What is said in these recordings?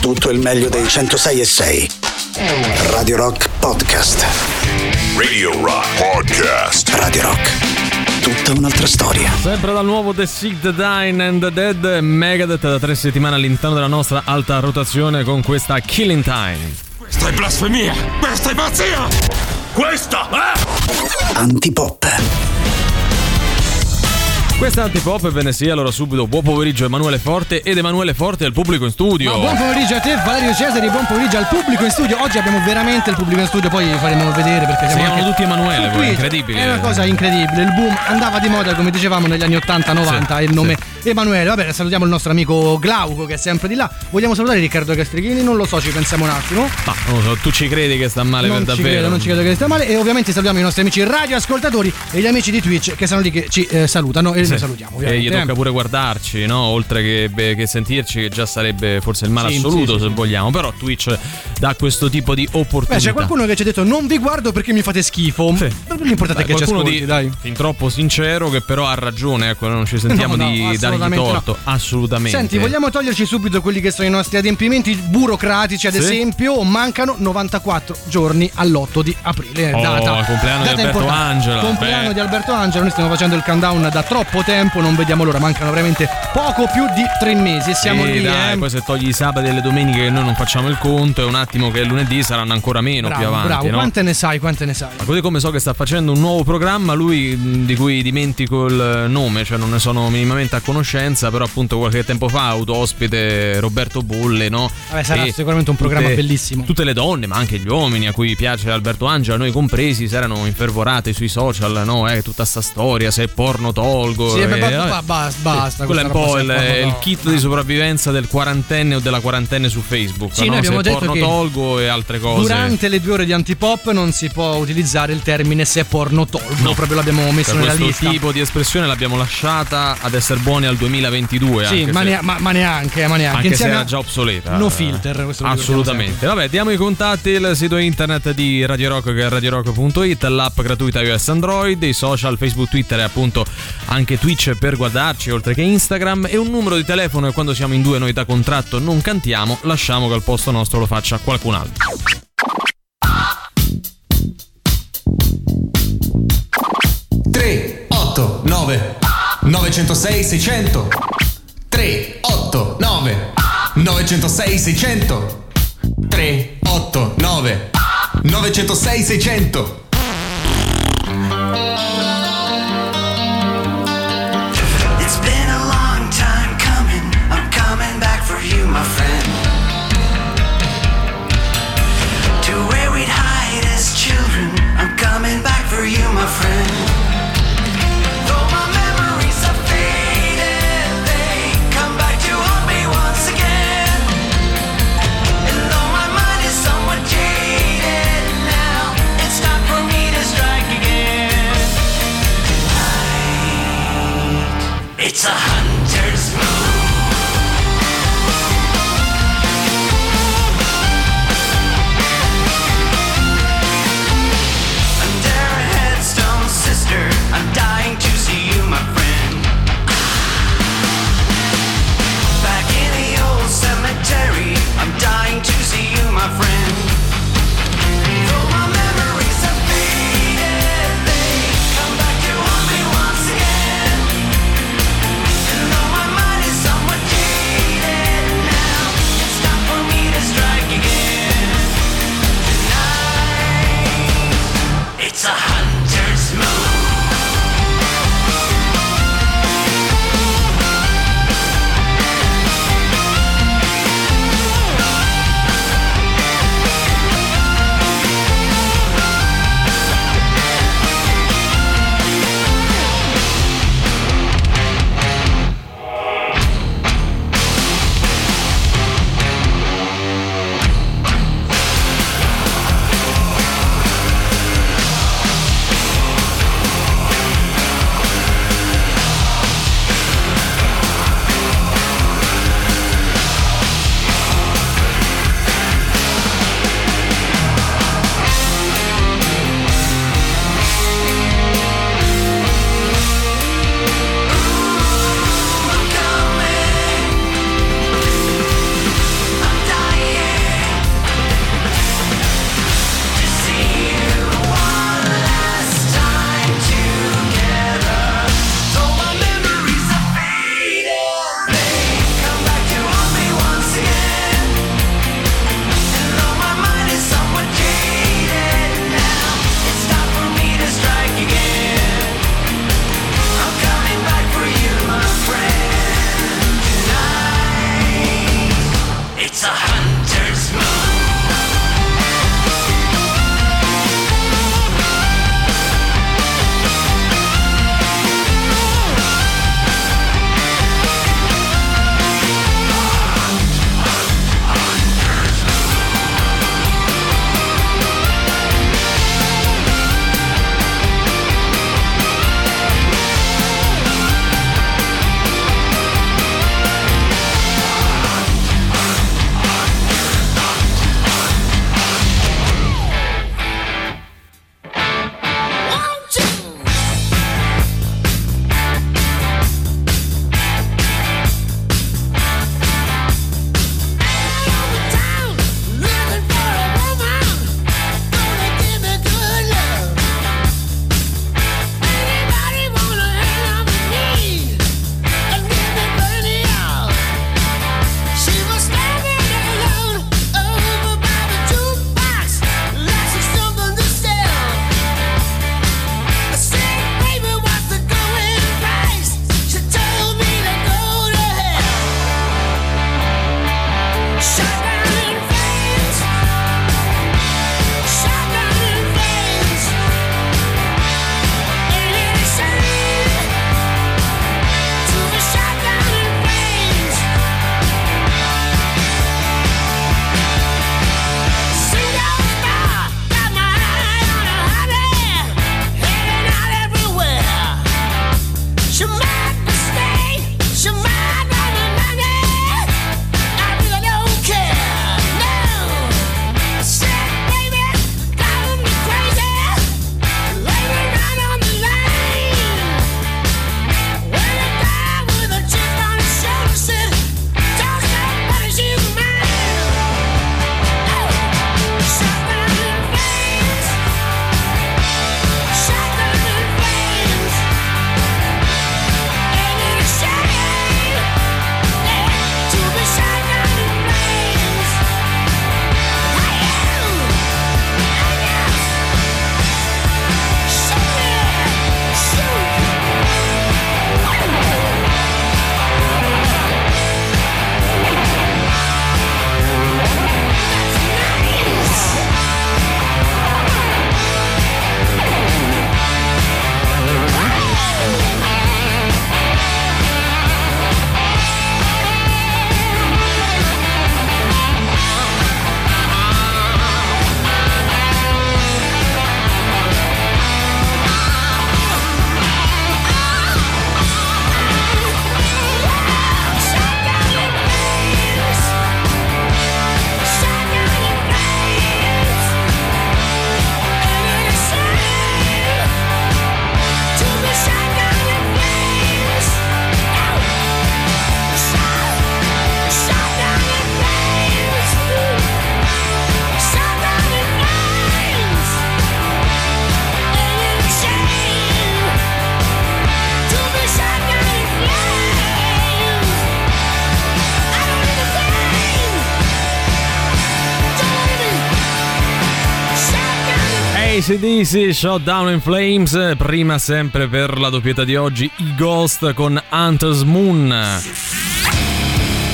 tutto il meglio dei 106 e 6. Radio Rock Podcast. Radio Rock Podcast. Radio Rock. Tutta un'altra storia. Sempre dal nuovo The Sick, The Dying and The Dead, Megadeth da tre settimane all'interno della nostra alta rotazione con questa Killing Time. Questa è blasfemia! Questa è pazzia! Questa è... Antipop. Questa antipop e ve ne sia allora subito. Buon pomeriggio Emanuele Forte ed Emanuele Forte al pubblico in studio. Ma buon pomeriggio a te Valerio Cesari, buon pomeriggio al pubblico in studio. Oggi abbiamo veramente il pubblico in studio, poi faremo vedere perché Si siamo chiamano anche tutti Emanuele, poi, incredibile. È una cosa incredibile. Il boom andava di moda, come dicevamo, negli anni 80-90. Sì, il nome sì. Emanuele. Vabbè, salutiamo il nostro amico Glauco che è sempre di là. Vogliamo salutare Riccardo Castrichini? Non lo so, ci pensiamo un attimo. Ma non lo so, tu ci credi che sta male non per ci davvero? credo, non ci credo che stia male. E ovviamente salutiamo i nostri amici radioascoltatori e gli amici di Twitch che sono lì che ci eh, salutano e Sì. Noi salutiamo. E Ovviamente. gli tocca pure guardarci, no? Oltre che, beh, che sentirci, che già sarebbe forse il male Sì, assoluto, sì, se sì. vogliamo. Però Twitch dà questo tipo di opportunità. Beh, c'è qualcuno che ci ha detto non vi guardo perché mi fate schifo. Sì. L'importante è Beh, che ci qualcuno ascolti, di dai. fin troppo sincero che però ha ragione, ecco, non ci sentiamo No, no, di dargli assolutamente no. torto, assolutamente. Senti, vogliamo toglierci subito quelli che sono i nostri adempimenti burocratici, ad esempio, mancano 94 giorni all'8 di aprile. Oh, data, compleanno di data Alberto importante. Angela, Compleanno beh. di Alberto Angela, noi stiamo facendo il countdown da troppo tempo, non vediamo l'ora, mancano veramente poco più di tre mesi e siamo Sì, lì. dai, eh. poi se togli i sabati e le domeniche che noi non facciamo il conto, è un attimo che lunedì saranno ancora meno più Bravo, avanti. bravo, no? quante ne sai, quante ne sai? Ma Così come so che sta facendo un nuovo programma, lui di cui dimentico il nome, cioè non ne sono minimamente a conoscenza, però appunto qualche tempo fa ha avuto ospite Roberto Bolle, no? Vabbè, sarà E sicuramente un programma tutte- bellissimo. Tutte le donne, ma anche gli uomini a cui piace Alberto Angela, noi compresi, si erano infervorate sui social, no? Eh, tutta sta storia, se porno tolgo. Sì, eh, beh, ba- vabbè. ba- basta, basta. Quello è un po' il, se il kit no. di sopravvivenza del quarantenne o della quarantenne su Facebook. Sì, no? noi abbiamo se detto porno che tolgo e altre cose. Durante le due ore di antipop non si può utilizzare il termine se porno tolgo, No. proprio l'abbiamo messo Per nella questo lista. tipo di espressione l'abbiamo lasciata ad essere buoni al 2022. Sì, ma, se- nea- ma- ma neanche, ma neanche. anche era già obsoleta. No filter, questo lo Assolutamente. Vabbè, diamo i contatti, il sito internet di Radio Rock che è radiorock.it, l'app gratuita iOS Android, i social Facebook, Twitter e appunto anche Twitch per guardarci, oltre che Instagram e un numero di telefono e quando siamo in due noi da contratto non cantiamo, lasciamo che al posto nostro lo faccia qualcun altro. Tre, otto, nove, 906 600 3, 8, 9, 906 600 3, 8, 9, 906 600 ACDC, Shutdown in Flames, prima sempre per la doppietta di oggi, i Ghost con Hunter's Moon.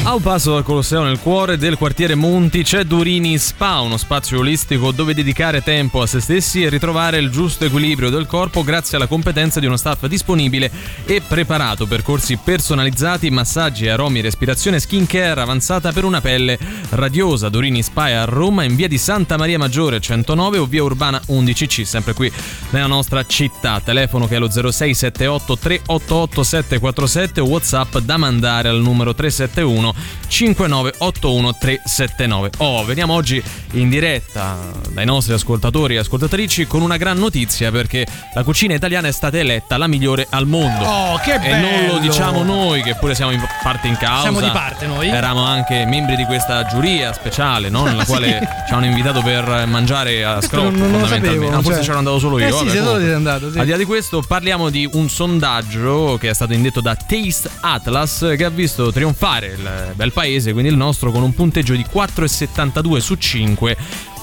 A un passo dal Colosseo nel cuore del quartiere Monti c'è Durini Spa, uno spazio olistico dove dedicare tempo a se stessi e ritrovare il giusto equilibrio del corpo grazie alla competenza di uno staff disponibile e preparato, percorsi personalizzati, massaggi, aromi, respirazione, skincare avanzata per una pelle radiosa. Durini Spa è a Roma in via di Santa Maria Maggiore 109 o via Urbana 11C, sempre qui nella nostra città. Telefono che è lo 0678 388 747 o WhatsApp da mandare al numero 371 5981 379. Oh, veniamo oggi in diretta dai nostri ascoltatori e ascoltatrici con una gran notizia perché la cucina italiana è stata eletta la migliore al mondo. Oh, che E non lo bello! diciamo noi, che pure siamo in parte in causa. Siamo di parte noi. Eravamo anche membri di questa giuria speciale, no? nella quale ci hanno invitato per mangiare a scrocco. non- non sapevo, Ah, forse cioè. c'ero andato solo io. Eh sì, vabbè, solo andato, sì. Al di là di questo, parliamo di un sondaggio che è stato indetto da Taste Atlas che ha visto trionfare il bel paese, quindi il nostro, con un punteggio di 4,72 su 5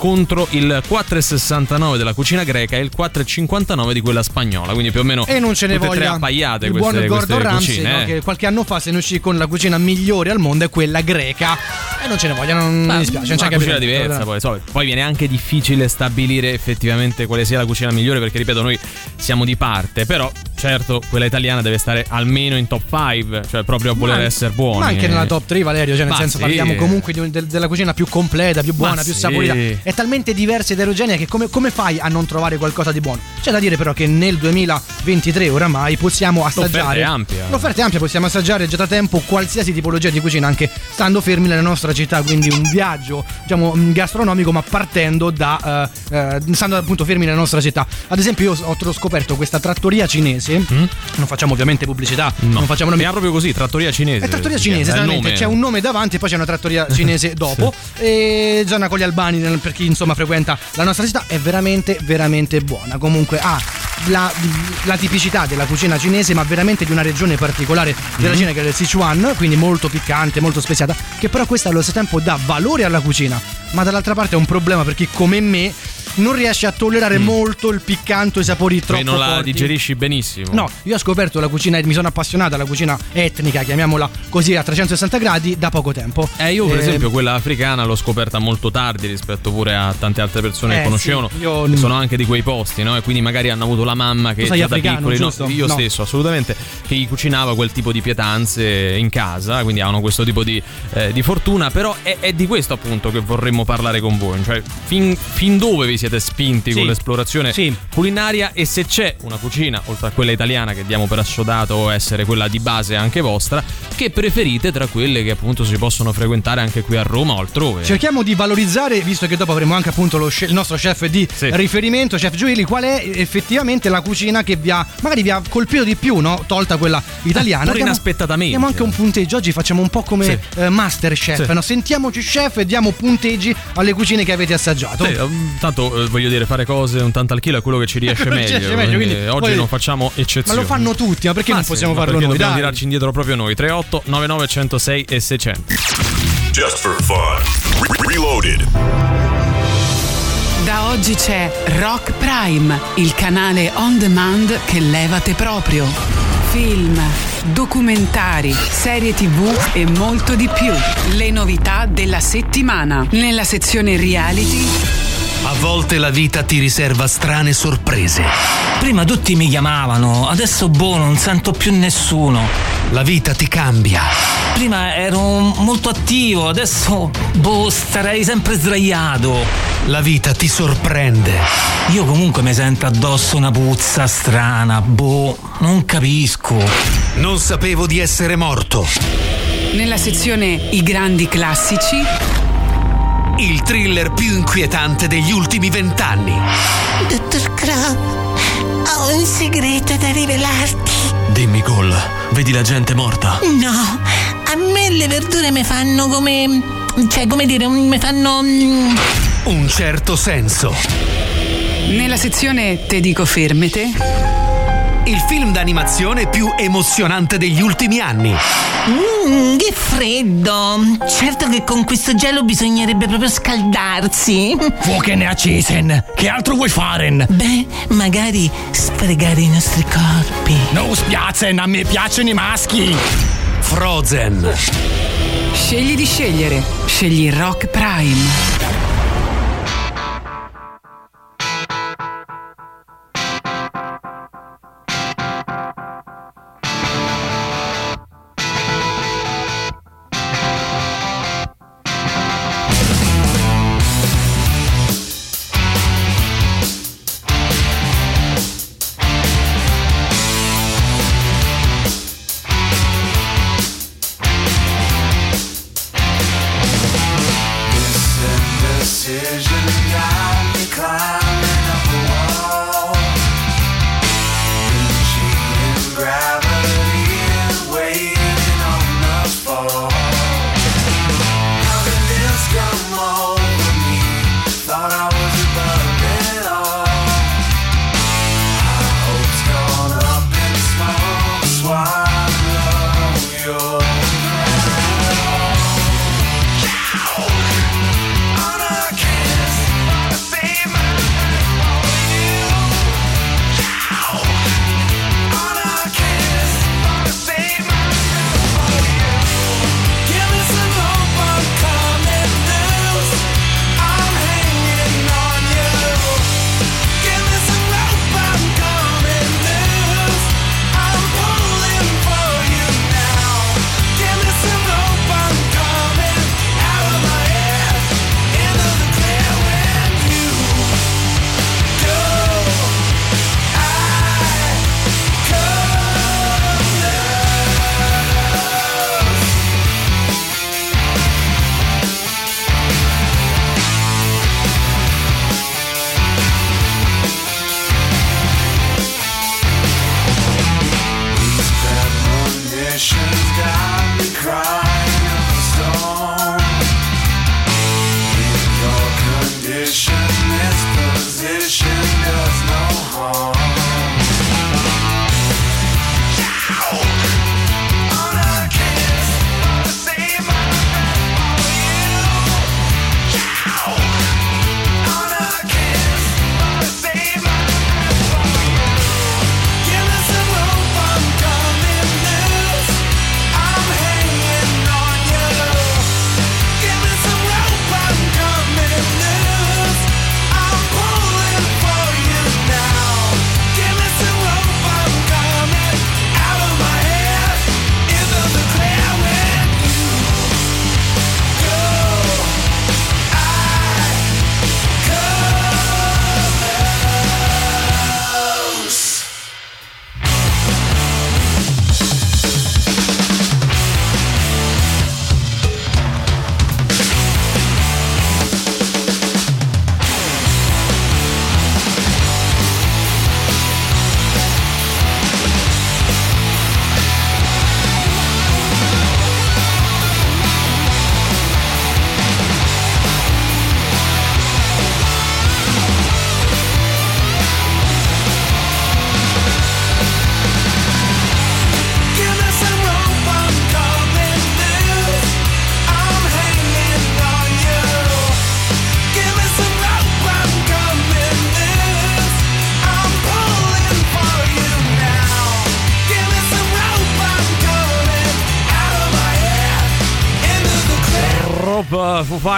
contro il 4,69 della cucina greca e il 4,59 di quella spagnola. Quindi più o meno E non ce ne tutte e tre appaiate il queste, buon Gordon queste Ramsay, cucine. no, eh. che qualche anno fa se ne uscì con la cucina migliore al mondo è quella greca. E non ce ne voglia, non mi dispiace. Non c'è una capito. cucina diversa poi, so, poi viene anche difficile stabilire effettivamente quale sia la cucina migliore perché ripeto noi siamo di parte però certo quella italiana deve stare almeno in top 5 cioè proprio a voler Ma- essere buoni Ma anche nella top 3, Valerio, cioè nel Ma senso sì. parliamo comunque di del- della cucina più completa, più buona, Ma più sì. saporita. È talmente diversa ed eterogenea che come, come fai a non trovare qualcosa di buono? C'è da dire però che nel 2023 oramai possiamo assaggiare. L'offerta è ampia. L'offerta è ampia, possiamo assaggiare già da tempo qualsiasi tipologia di cucina, anche stando fermi nella nostra città, quindi un viaggio, diciamo, mm, gastronomico, ma partendo da eh, eh, stando appunto fermi nella nostra città. Ad esempio, io ho scoperto questa trattoria cinese. Non facciamo ovviamente pubblicità, Mm? No. non facciamo nomi. Chiama proprio così trattoria cinese È trattoria cinese, è esattamente. C'è un nome davanti e poi c'è una trattoria cinese dopo. E zona Colli Albani, nel- per chi insomma frequenta la nostra città, è veramente, veramente buona. Comunque ha la, la tipicità della cucina cinese, ma veramente di una regione particolare della Cina che è il Sichuan, quindi molto piccante, molto speziata, che però questa allo stesso tempo dà valore alla cucina. Ma dall'altra parte è un problema per chi come me non riesce a tollerare molto il piccante o i sapori troppo Quindi non la forti. digerisci benissimo No, io ho scoperto la cucina, mi sono appassionato alla cucina etnica, chiamiamola così a 360 gradi, da poco tempo. Eh, io per Eh, esempio quella africana l'ho scoperta molto tardi rispetto pure a tante altre persone Eh, che conoscevano. sì, io- che sono anche di quei posti, no? E quindi magari hanno avuto la mamma che già da piccoli, no, io No. stesso assolutamente, che gli cucinava quel tipo di pietanze in casa, quindi hanno questo tipo di, eh, di fortuna. Però è, è di questo appunto che vorremmo parlare con voi. Cioè, fin, fin dove vi siete spinti Sì. con l'esplorazione Sì. culinaria e se c'è una cucina, oltre a quella italiana che diamo per assodato essere quella di base anche vostra, che preferite tra quelle che appunto si possono frequentare anche qui a Roma o altrove. Cerchiamo di valorizzare, visto che dopo avremo anche appunto lo chef- il nostro chef di Sì. riferimento, chef Gioeli, qual è effettivamente la cucina che vi ha, magari vi ha colpito di più, no? Tolta quella italiana. pure inaspettatamente. Diamo anche un punteggio, oggi facciamo un po' come eh, Masterchef, Sì. no? Sentiamoci chef e diamo punteggi alle cucine che avete assaggiato. Sì, um, tanto eh, voglio dire, fare cose un tanto al chilo è quello che ci riesce meglio. riesce meglio, quindi quindi oggi non facciamo Ma eccezioni. lo fanno tutti, ma perché Ma non sì, possiamo ma farlo noi? Dobbiamo Dai. tirarci indietro proprio noi. 38 99 106 e 600. Just for fun. Re- Reloaded. Da oggi c'è Rock Prime, il canale on demand che levate proprio. Film, documentari, serie tv e molto di più. Le novità della settimana. Nella sezione reality A volte la vita ti riserva strane sorprese. Prima tutti mi chiamavano, adesso boh, non sento più nessuno. La vita ti cambia. Prima ero molto attivo, adesso boh, starei sempre sdraiato. La vita ti sorprende. Io comunque mi sento addosso una puzza strana, boh, non capisco. Non sapevo di essere morto. nella sezione I grandi classici Il thriller più inquietante degli ultimi vent'anni. Dottor Crow, ho un segreto da rivelarti. Dimmi, Cole, vedi la gente morta? No, a me le verdure mi fanno come. cioè, come dire, mi fanno. mm, Un certo senso. nella sezione Te dico fermete il film d'animazione più emozionante degli ultimi anni. Mmm, che freddo! Certo che con questo gelo bisognerebbe proprio scaldarsi. Fuochene accesen! Che altro vuoi fare? Beh, magari sfregare i nostri corpi. Non spiacen, a me piacciono i maschi! Frozen. Scegli di scegliere. Scegli Rock Prime.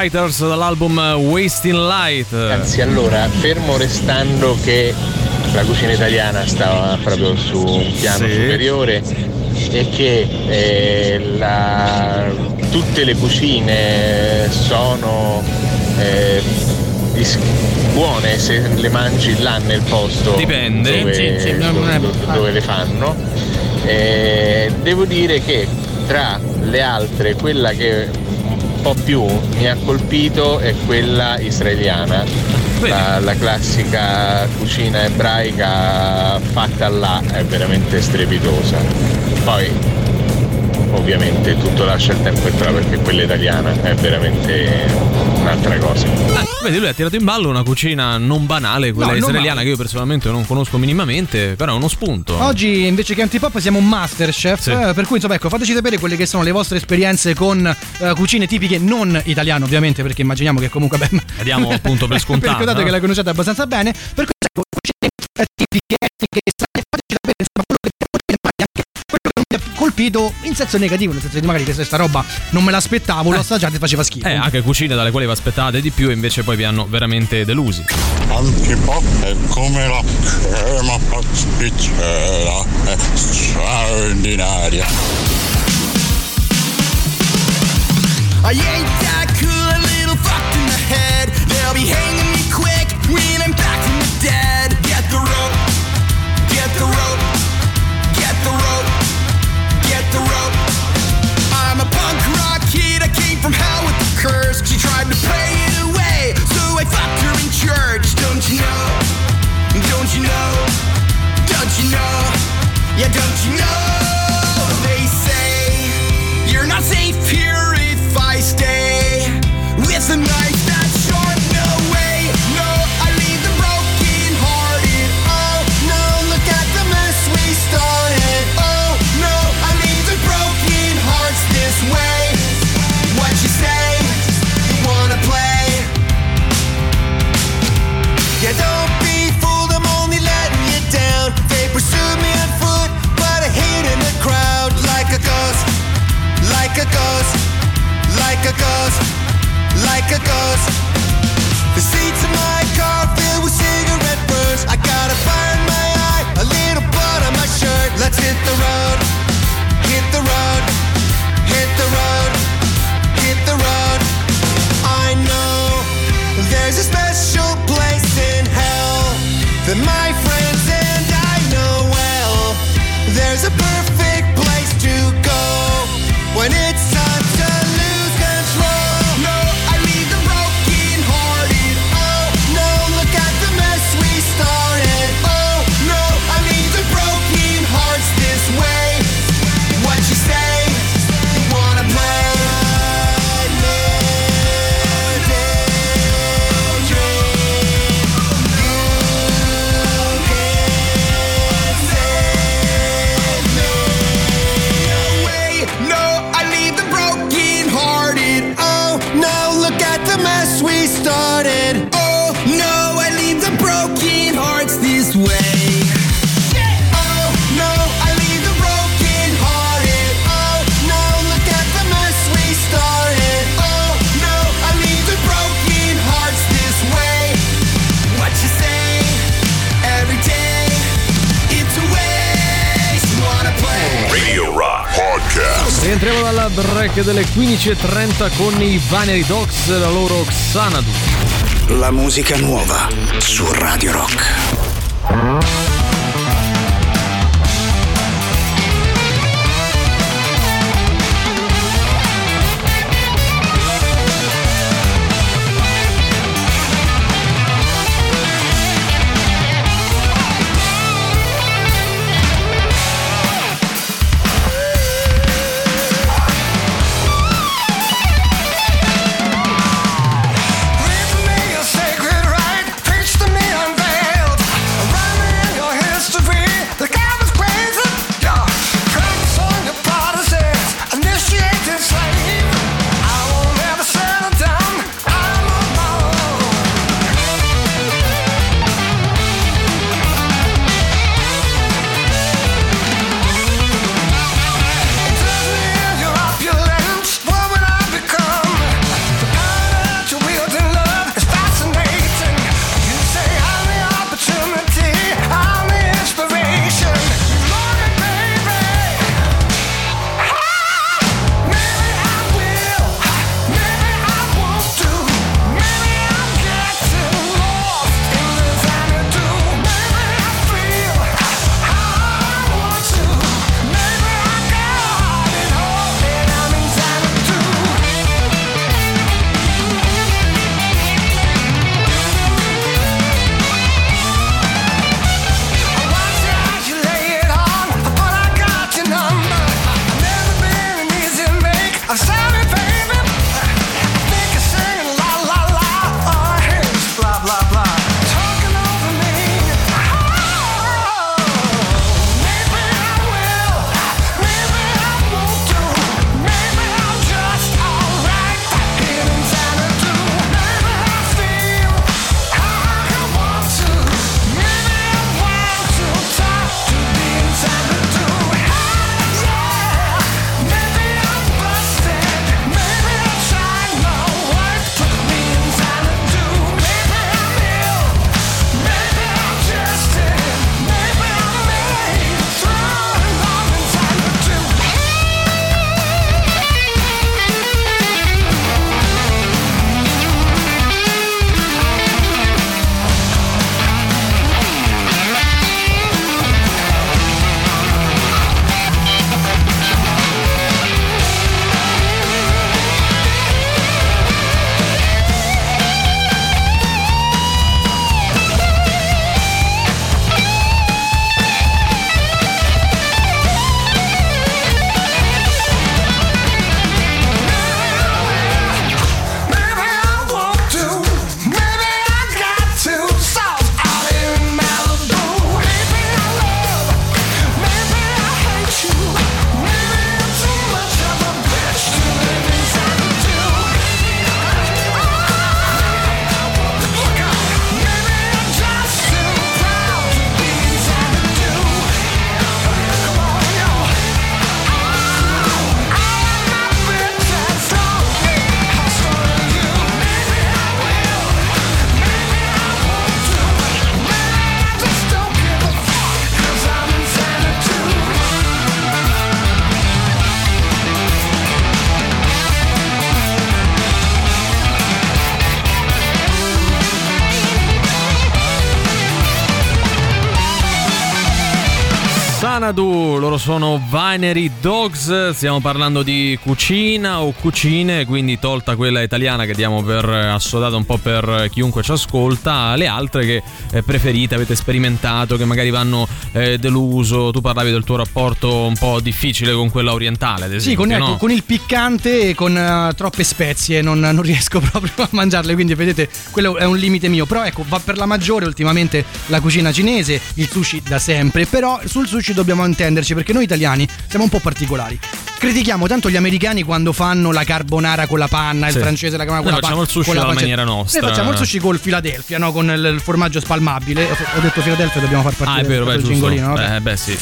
Fighters dall'album Wasting Light. Anzi, allora, fermo restando che la cucina italiana stava proprio su un piano Sì. superiore e che eh, la- tutte le cucine sono eh, dis- buone se le mangi là nel posto Dipende. dove, Sì, sì, non è- do- dove le fanno. Eh, devo dire che tra le altre quella che po' più mi ha colpito è quella israeliana. La, la classica cucina ebraica fatta là è veramente strepitosa. Poi ovviamente tutto lascia il tempo e trova perché quella italiana è veramente una un'altra cosa. Vedi, lui ha tirato in ballo una cucina non banale, quella No, israeliana che io personalmente non conosco minimamente, però è uno spunto. Oggi invece che antipop siamo un masterchef, Sì. eh, per cui insomma ecco fateci sapere quelle che sono le vostre esperienze con eh, cucine tipiche non italiane ovviamente perché immaginiamo che comunque beh, Diamo appunto per scontato, scontato no? che la conosciate abbastanza bene, per cui ecco, cucine eh, tipiche, etniche, colpito in senso negativo, nel senso di magari che questa roba non me l'aspettavo, l'ho assaggiata e faceva schifo. Eh, anche cucine dalle quali vi aspettate di più e invece poi vi hanno veramente delusi. Antipop è come la crema pasticcera, è straordinaria. I ain't that cool, a little fucked in the head. They'll be hanging me quick when to pray it away, so I fucked her in church. Don't you know? Don't you know? Don't you know? Yeah, don't you know? They say you're not safe here if I stay with a knife a ghost. The seats of my car filled with cigarette burns. I got a fire in my eye, a little blood on my shirt. Let's hit the road, hit the road, hit the road, hit the road. I know there's a special place in hell that my friends and I know well. There's a perfect break delle 15.30 con i Binary Dogs e la loro Xanadu. La musica nuova su Radio Rock. Sono Vinery Dogs, stiamo parlando di cucina o cucine, quindi tolta quella italiana che diamo per assodata un po' per chiunque ci ascolta, le altre che eh, preferite, avete sperimentato, che magari vanno eh, deluso, tu parlavi del tuo rapporto un po' difficile con quella orientale, ad esempio, Sì, con, ecco, no? con il piccante e con eh, troppe spezie non, non riesco proprio a mangiarle, quindi vedete, quello è un limite mio. Però ecco, va per la maggiore ultimamente la cucina cinese, il sushi da sempre, però sul sushi dobbiamo intenderci perché noi italiani siamo un po' particolari. Critichiamo tanto gli americani quando fanno la carbonara con la panna, Sì. il francese la carbonara Noi con la panna. facciamo il sushi alla maniera nostra. Noi facciamo il sushi col Philadelphia, no? con il, formaggio spalmabile. Ho detto Philadelphia, dobbiamo far partire Ah, è vero, beh, il cingolino. vabbè. Eh, beh, sì.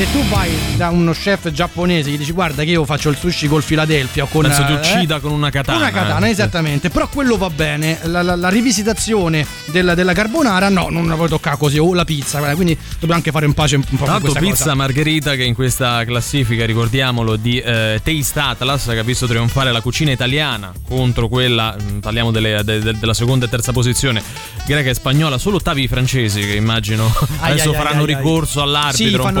Se tu vai da uno chef giapponese e gli dici guarda che io faccio il sushi col Philadelphia o con Penso ti eh, uccida con una katana. una katana, eh. esattamente. Però quello va bene. La, la- la rivisitazione della, della carbonara, no, non la puoi toccare così. O la pizza, quindi dobbiamo anche fare un pace un po' questa pizza cosa. margherita che in questa classifica, ricordiamolo, di eh, Taste Atlas che ha visto trionfare la cucina italiana contro quella, mm, parliamo delle- de- de- della seconda e terza posizione, greca e spagnola, solo ottavi i francesi che immagino Ai, adesso ai, faranno ai, ricorso all'arbitro Sì, un fanno po'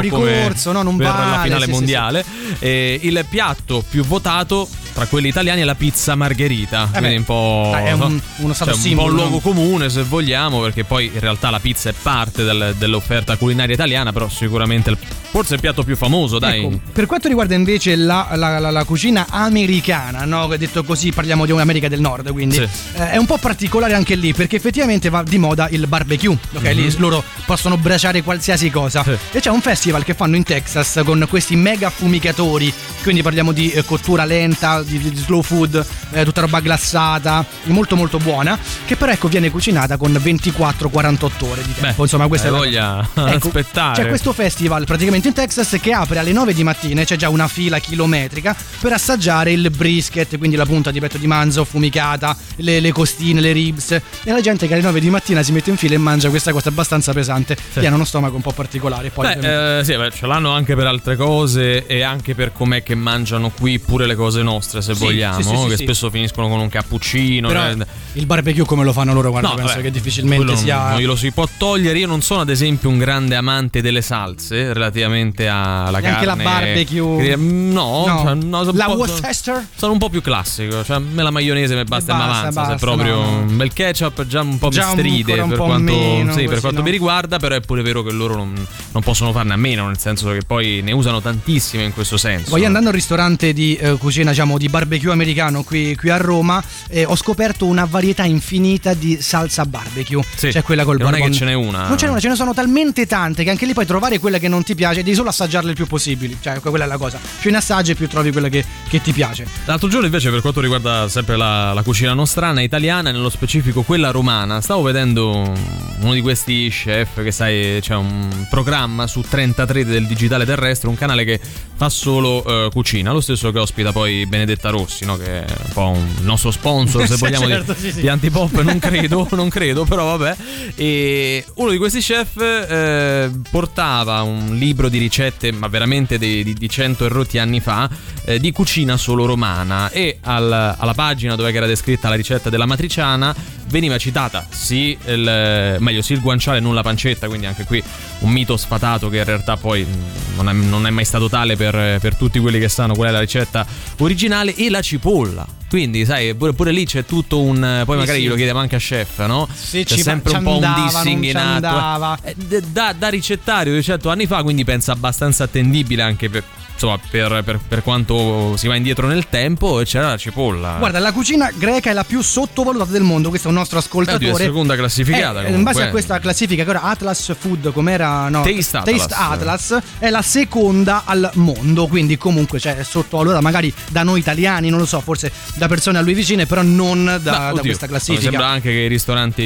ricorso, no, non per la vale, finale sì, sì, mondiale. E il piatto più votato tra quelli italiani è la pizza margherita, Eh quindi un po' dai, è un- uno stato cioè, un po' simbolo, un luogo comune se vogliamo, perché poi in realtà la pizza è parte del- dell'offerta culinaria italiana, però sicuramente il- forse il piatto più famoso, dai. Ecco, per quanto riguarda invece la, la- la- la cucina americana, no? detto così parliamo di un'America del Nord, quindi Sì. eh, è un po' particolare anche lì perché effettivamente va di moda il barbecue, ok? Mhm. Lì loro possono braciare qualsiasi cosa. E c'è un festival che fanno in Texas con questi mega affumicatori, quindi parliamo di eh, cottura lenta, di, slow food, eh, tutta roba glassata, molto molto buona, che però ecco viene cucinata con 24-48 ore di tempo. Insomma, questa è la voglia Ecco, aspettare. C'è questo festival praticamente in Texas che apre alle 9 di mattina c'è già una fila chilometrica per assaggiare il brisket, quindi la punta di petto di manzo affumicata, le, le costine, le ribs. E la gente che alle 9 di mattina si mette in fila e mangia questa cosa abbastanza pesante. Che hanno uno stomaco un po' particolare. Poi Beh, eh, sì, beh, ce l'hanno anche per altre cose e anche per com'è che mangiano qui pure le cose nostre, se Sì, vogliamo, sì, sì, che spesso finiscono con un cappuccino. Però eh, il barbecue come lo fanno loro, guarda, No, penso vabbè, che difficilmente sia. Non glielo si può togliere. Io non sono, ad esempio, un grande amante delle salse relativamente alla carne. la barbecue? No, No. cioè, no, La po'- Worcester? Sono un po' più classico. Cioè, me la maionese mi basta e mi basta, avanza. Se basta, proprio no, un bel ketchup già un po' Già mi stride per po' quanto, meno, sì, per quanto mi riguarda. Però è pure vero che loro non, non possono farne a meno. Nel senso che poi ne usano tantissime in questo senso. Poi andando al ristorante di eh, cucina, diciamo, di barbecue americano qui, qui a Roma, eh, ho scoperto una varietà infinita di salsa barbecue. Sì, Cioè quella col che non è che ce n'è una. Non ce n'è una, ce ne sono talmente tante che anche lì puoi trovare quella che non ti piace, devi solo assaggiarle il più possibile. Cioè, quella è la cosa. Più ne assaggi, più trovi quella che, che ti piace. L'altro giorno invece per quanto riguarda sempre la, la cucina nostrana italiana, nello specifico quella romana, stavo vedendo uno di questi chef che sai c'è un programma su 33 del digitale terrestre, un canale che fa solo eh, cucina, lo stesso che ospita poi Benedetta Rossi, no? che è un po' un nostro sponsor se vogliamo certo, di, sì, sì. di Antipop, non credo, non credo, però vabbè. E uno di questi chef eh, portava un libro di ricette, ma veramente di, di, di 100 e rotti anni fa, eh, di cucina solo romana e al- alla pagina dove era descritta la ricetta della matriciana veniva citata sì, il, meglio sì il guanciale non la pancetta, quindi anche qui un mito sfatato che in realtà poi mh, non è, non è mai stato tale per, per tutti quelli che sanno qual è la ricetta originale e la cipolla. Quindi, sai, pure, pure lì c'è tutto un. Poi Sì, magari sì. glielo chiediamo anche a chef, no? Sì, c'è ci sempre ci un po' un andava, dissing in atto. andava. Eh, d- Da, da ricettario di 100 anni fa, quindi pensa abbastanza attendibile anche per. Insomma, per, per- per quanto si va indietro nel tempo, c'era la cipolla. Guarda, la cucina greca è la più sottovalutata del mondo. Questo è un nostro Eh, oddio, ascoltatore. è seconda classificata. Eh, in base a questa classifica, che ora Atlas Food, com'era? No, Taste Atlas. Atlas, è la seconda al mondo. Quindi, comunque, cioè, è sotto allora magari da noi italiani, non lo so, forse da persone a lui vicine, però non da, Beh, da oddio, questa Mi classifica. sembra anche che i ristoranti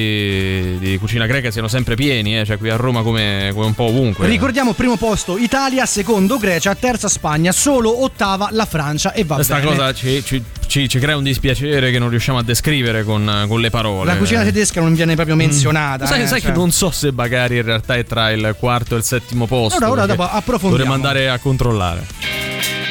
di cucina greca siano sempre pieni, eh, cioè qui a Roma come, come un po' ovunque. Ricordiamo primo posto Italia, secondo Grecia, terza Spagna, solo ottava la Francia e va Questa bene. cosa ci, ci- ci- ci crea un dispiacere che non riusciamo a descrivere con, con le parole. La cucina tedesca non viene proprio menzionata. Mm. Sai, eh, sai cioè. che non so se magari in realtà è tra il quarto e il settimo posto. Ora, ora dopo approfondiamo. Dovremmo andare a controllare.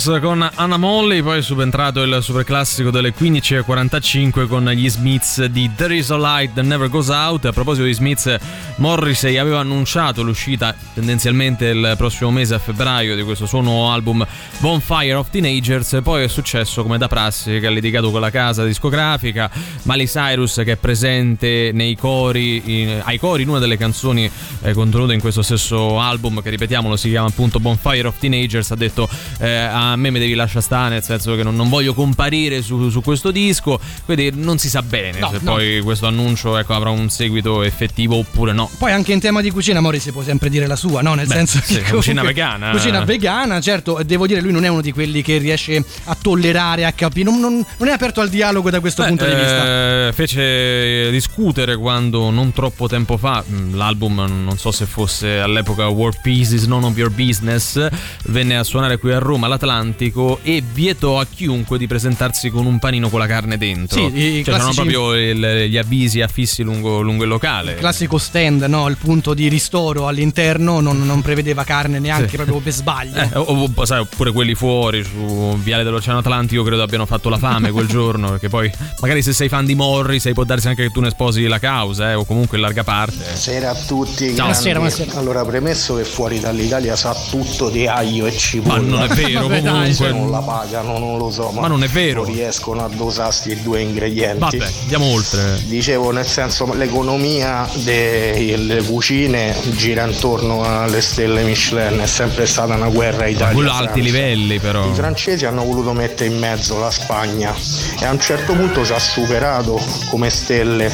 Incubus con Anna Molly, poi è subentrato il super classico delle 15.45 con gli Smiths di There is a Light That Never Goes Out. A proposito di Smiths, Morrissey aveva annunciato l'uscita tendenzialmente il prossimo mese a febbraio di questo suo nuovo album Bonfire of Teenagers. Poi è successo come da prassi che ha litigato con la casa discografica. Miley Cyrus che è presente nei cori, in- ai cori in una delle canzoni eh, contenute in questo stesso album che ripetiamolo si chiama appunto Bonfire of Teenagers ha detto eh, a me mi devi lasciare stare nel senso che non, non voglio comparire su, su questo disco quindi non si sa bene No, se no. poi questo annuncio ecco, avrà un seguito effettivo oppure no Poi anche in tema di cucina, Mori si può sempre dire la sua, no? Nel Beh, senso sì, che cucina comunque- vegana. Cucina vegana, certo, devo dire lui non è uno di quelli che riesce a tollerare, a capire, non, non- non è aperto al dialogo da questo Beh, punto di vista. eh, fece discutere quando non troppo tempo fa mh, l'album non so se fosse all'epoca War Peace is None of Your Business venne a suonare qui a Roma all'Atlantico e vietò a chiunque di presentarsi con un panino con la carne dentro Sì, cioè c'erano classici- proprio il- gli avvisi affissi lungo, lungo il locale Classico stand, no? Il punto di ristoro all'interno non, non prevedeva carne neanche Sì. proprio per sbaglio. Eh, o- o- sai, oppure quelli fuori su Viale dell'Oceano Atlantico credo abbiano fatto la fame quel giorno perché poi magari se sei fan di Morrissey può darsi anche che tu ne sposi la causa eh, o comunque in larga parte Buonasera a tutti. Ciao. grandi. Allora, premesso che fuori dall'Italia sa tutto di aglio e cipolla. Ma non è vero. dai, comunque. cioè, non la pagano, non lo so, ma, Ma non è vero. non riescono a dosarsi i due ingredienti. Vabbè, andiamo oltre. Dicevo, nel senso, l'economia delle cucine gira intorno alle stelle Michelin, è sempre stata una guerra Italia. Quello a alti livelli però. I francesi hanno voluto mettere in mezzo la Spagna e a un certo punto ci ha superato come stelle.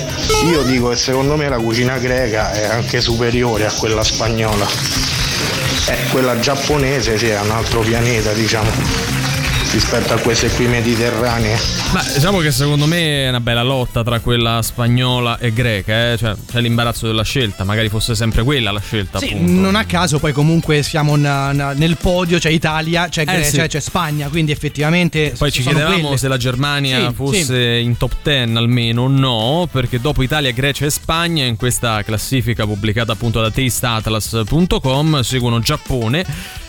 Io dico che secondo me la cucina greca è anche superiore a quella spagnola. E quella giapponese sì, è un altro pianeta, diciamo, rispetto a queste qui mediterranee. Ma diciamo che secondo me è una bella lotta tra quella spagnola e greca, eh? cioè c'è l'imbarazzo della scelta, magari fosse sempre quella la scelta Sì, appunto. non a caso poi comunque siamo na- na- nel podio, c'è Italia, c'è Grecia, sì. c'è Spagna, quindi effettivamente Poi ci chiedevamo quelle. se la Germania Sì, fosse sì. in top 10 almeno, no, perché dopo Italia, Grecia e Spagna in questa classifica pubblicata appunto da tasteatlas.com seguono Giappone,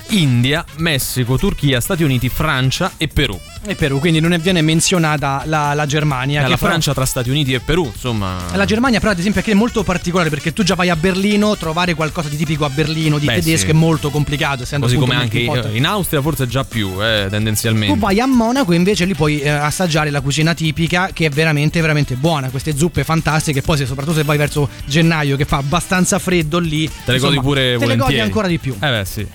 India, Messico, Turchia, Stati Uniti, Francia e Perù. E Perù, quindi non viene menzionata la, la Germania. Eh, la però- Francia tra Stati Uniti e Perù, insomma. La Germania però ad esempio è molto particolare perché tu già vai a Berlino, trovare qualcosa di tipico a Berlino, di Beh, tedesco sì. è molto complicato, essendo Così come anche in Austria forse già più, eh, tendenzialmente. Tu vai a Monaco e invece lì puoi eh, assaggiare la cucina tipica che è veramente veramente buona, queste zuppe fantastiche, poi se, soprattutto se vai verso gennaio che fa abbastanza freddo lì, Te le godi pure te le volentieri. godi ancora di più. Eh beh, sì.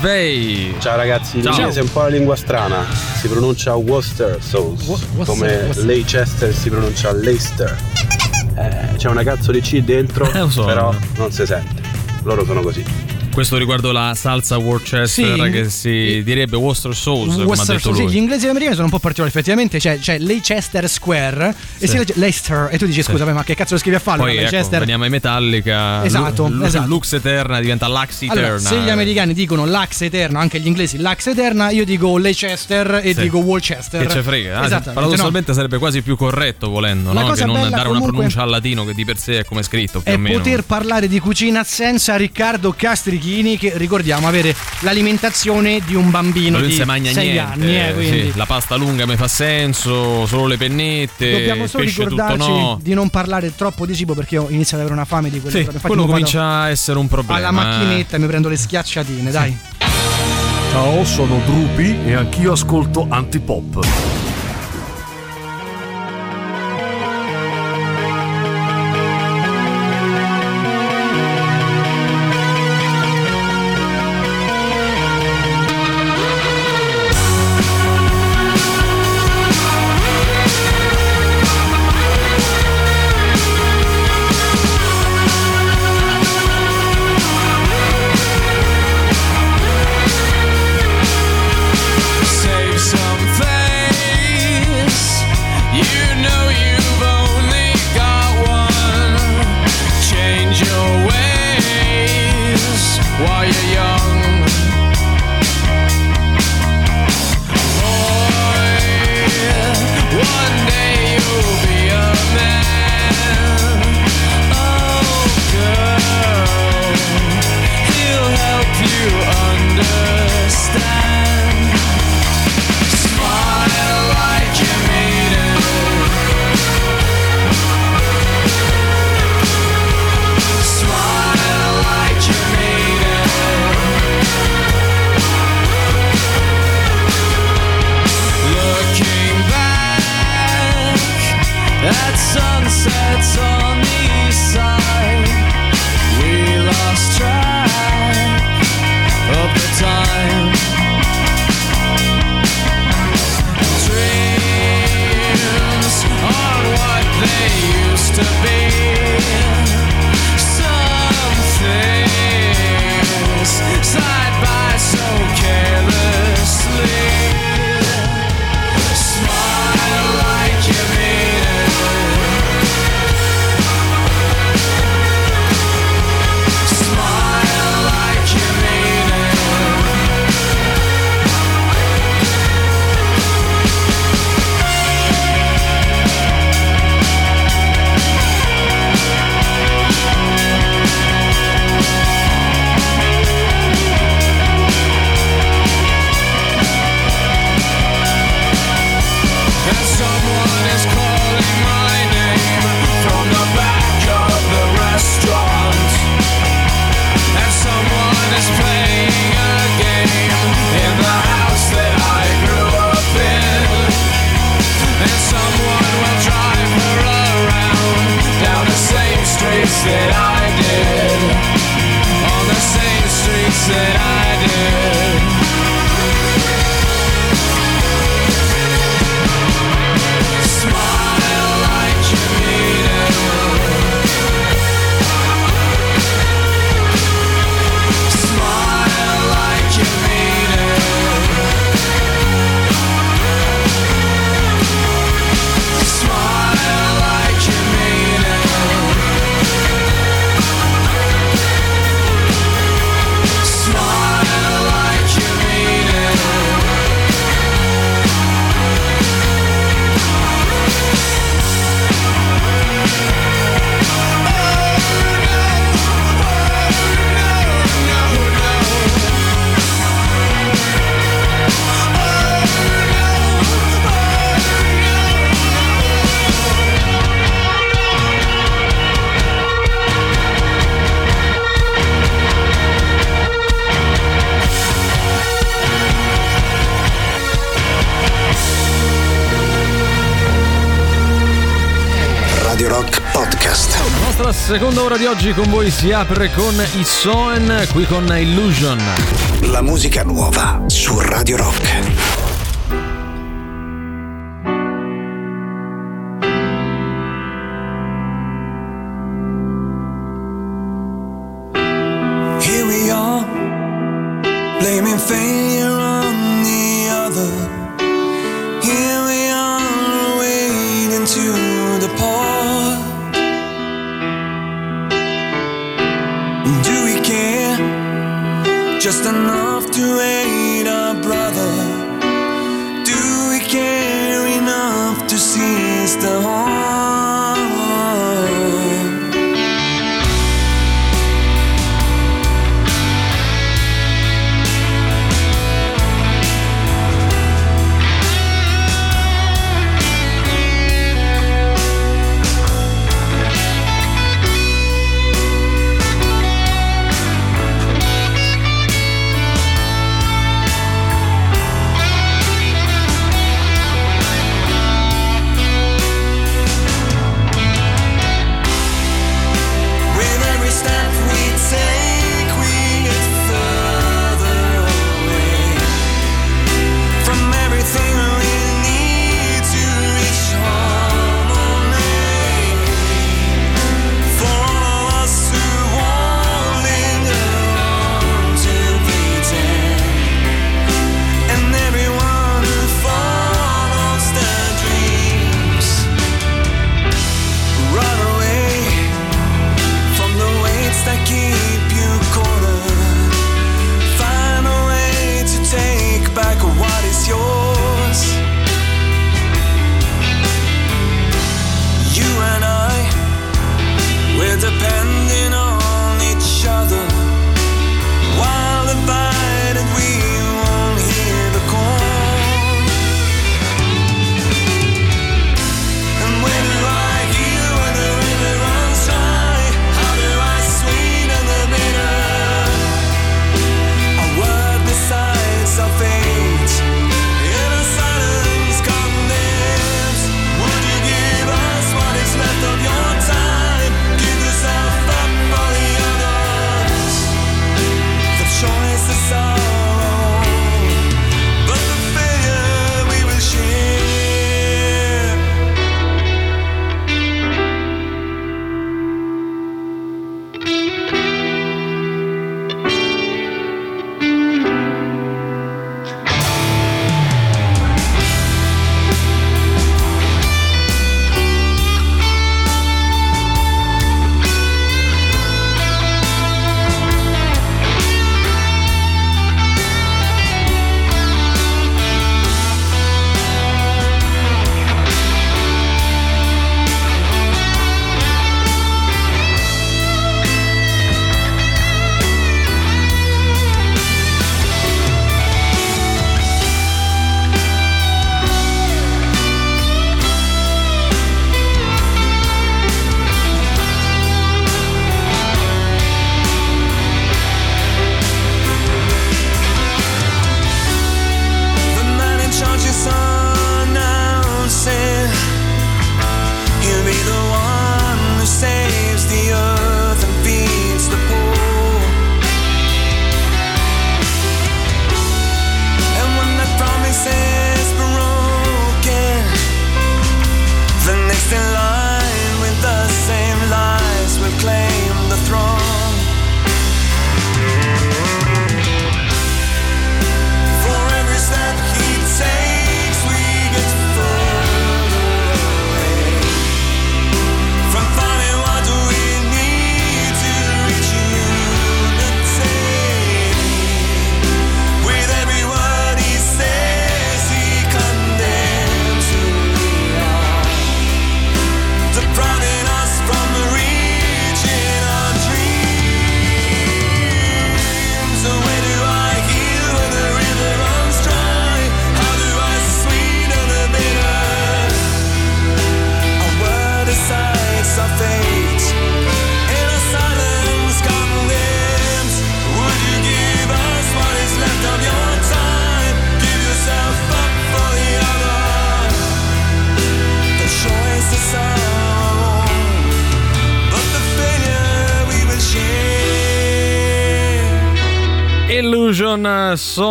Vai. Ciao ragazzi, l'inglese è un po' la lingua strana. Si pronuncia Worcester Sauce, come Worcester. Leicester si pronuncia Leicester. Eh, c'è una cazzo di C dentro, Eh, so. però non si sente. Loro sono così. Questo riguardo la salsa Worcester Sì. che si direbbe Worcester Sauce, come ha Worcester, detto sì, lui. gli inglesi e gli americani sono un po' particolari, effettivamente c'è, c'è Leicester Square e Sì. si legge Leicester e tu dici Sì. scusa ma che cazzo lo scrivi a fallo? Poi ecco, Leicester veniamo ai Metallica. Esatto, Lu- esatto. Lux Eterna diventa Lux Eterna. Allora, se gli americani dicono Lux Eterna, anche gli inglesi Lux Eterna, io dico Leicester e Sì. dico Worcester. Che ce frega, Esattamente, paradossalmente sarebbe quasi più corretto volendo, no? che non dare una pronuncia al latino che di per sé è come scritto più è o meno. poter parlare di cucina senza Riccardo Castrichini che ricordiamo avere l'alimentazione di un bambino di si mangia 6 niente. anni, eh, quindi sì, la pasta lunga mi fa senso, solo le pennette, Dobbiamo solo pesce tutto ricordarci no. di non parlare troppo di cibo perché io inizio ad avere una fame di quelle Sì. Infatti quello comincia a essere un problema. alla macchinetta e mi prendo le schiacciatine, dai. Ciao, sono Drupi e anch'io ascolto Antipop. Seconda ora di oggi con voi si apre con i Soen, qui con Illusion. La musica nuova su Radio Rock.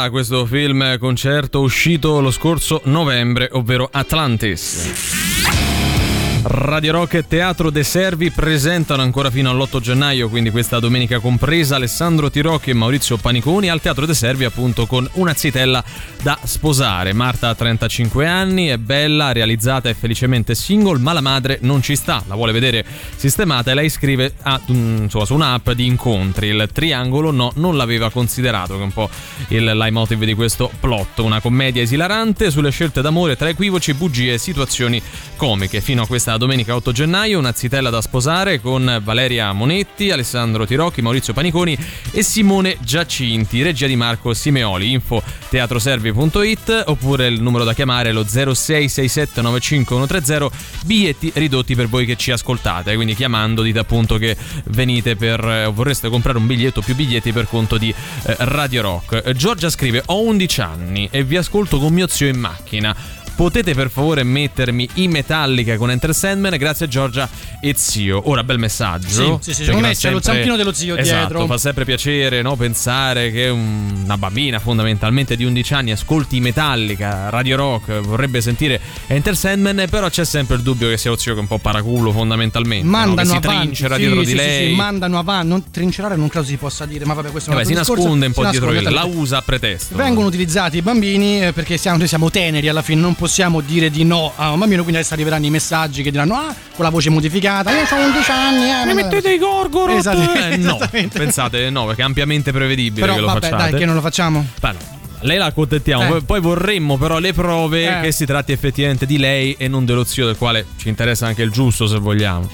Da questo film concerto uscito lo scorso novembre, ovvero Atlantis. Radio Rock e Teatro De Servi presentano ancora fino all'8 gennaio, quindi questa domenica compresa, Alessandro Tirocchi e Maurizio Paniconi al Teatro De Servi appunto con una zitella da sposare. Marta ha 35 anni, è bella, realizzata e felicemente single, ma la madre non ci sta, la vuole vedere sistemata e lei scrive a, mm, insomma, su un'app di incontri. Il triangolo no, non l'aveva considerato, che è un po' il leitmotiv di questo plot. Una commedia esilarante sulle scelte d'amore tra equivoci, bugie e situazioni comiche. Fino a questa domenica 8 gennaio, una zitella da sposare con Valeria Monetti, Alessandro Tirocchi, Maurizio Paniconi e Simone Giacinti, regia di Marco Simeoli. Info teatroservi.it oppure il numero da chiamare è lo 0667953130, biglietti ridotti per voi che ci ascoltate. Quindi chiamando dite appunto che venite per eh, vorreste comprare un biglietto più biglietti per conto di eh, Radio Rock. Giorgia scrive: Ho 11 anni e vi ascolto con mio zio in macchina. Potete per favore mettermi i Metallica con Enter Sandman? Grazie a Giorgia e zio. Ora, bel messaggio. Sì, sì, sì, me c'è lo zampino dello zio esatto, dietro. Fa sempre piacere no? pensare che un- una bambina fondamentalmente di 11 anni ascolti Metallica, Radio Rock, vorrebbe sentire Enter Sandman, però c'è sempre il dubbio che sia lo zio che è un po' paraculo fondamentalmente. no? Mandano Che si avanti, trincera sì, dietro sì, di lei. sì, mandano avanti, non trincerare non credo si possa dire, ma vabbè, questo è un Vabbè, si altro discorso. nasconde un po' Si dietro la usa a pretesto. Vengono utilizzati i bambini eh, perché siamo, noi siamo teneri alla fine, non possiamo dire di no a un bambino, quindi adesso arriveranno i messaggi che diranno ah, con la voce modificata, io ho 11 anni, eh, Mi mettete i gorgorot? Esatto, Eh, no, pensate no, perché è ampiamente prevedibile Però che lo vabbè, facciate. dai, che non lo facciamo? Beh, no, Lei la accontentiamo, Eh. poi- poi vorremmo però le prove Eh. che si tratti effettivamente di lei e non dello zio del quale ci interessa anche il giusto se vogliamo.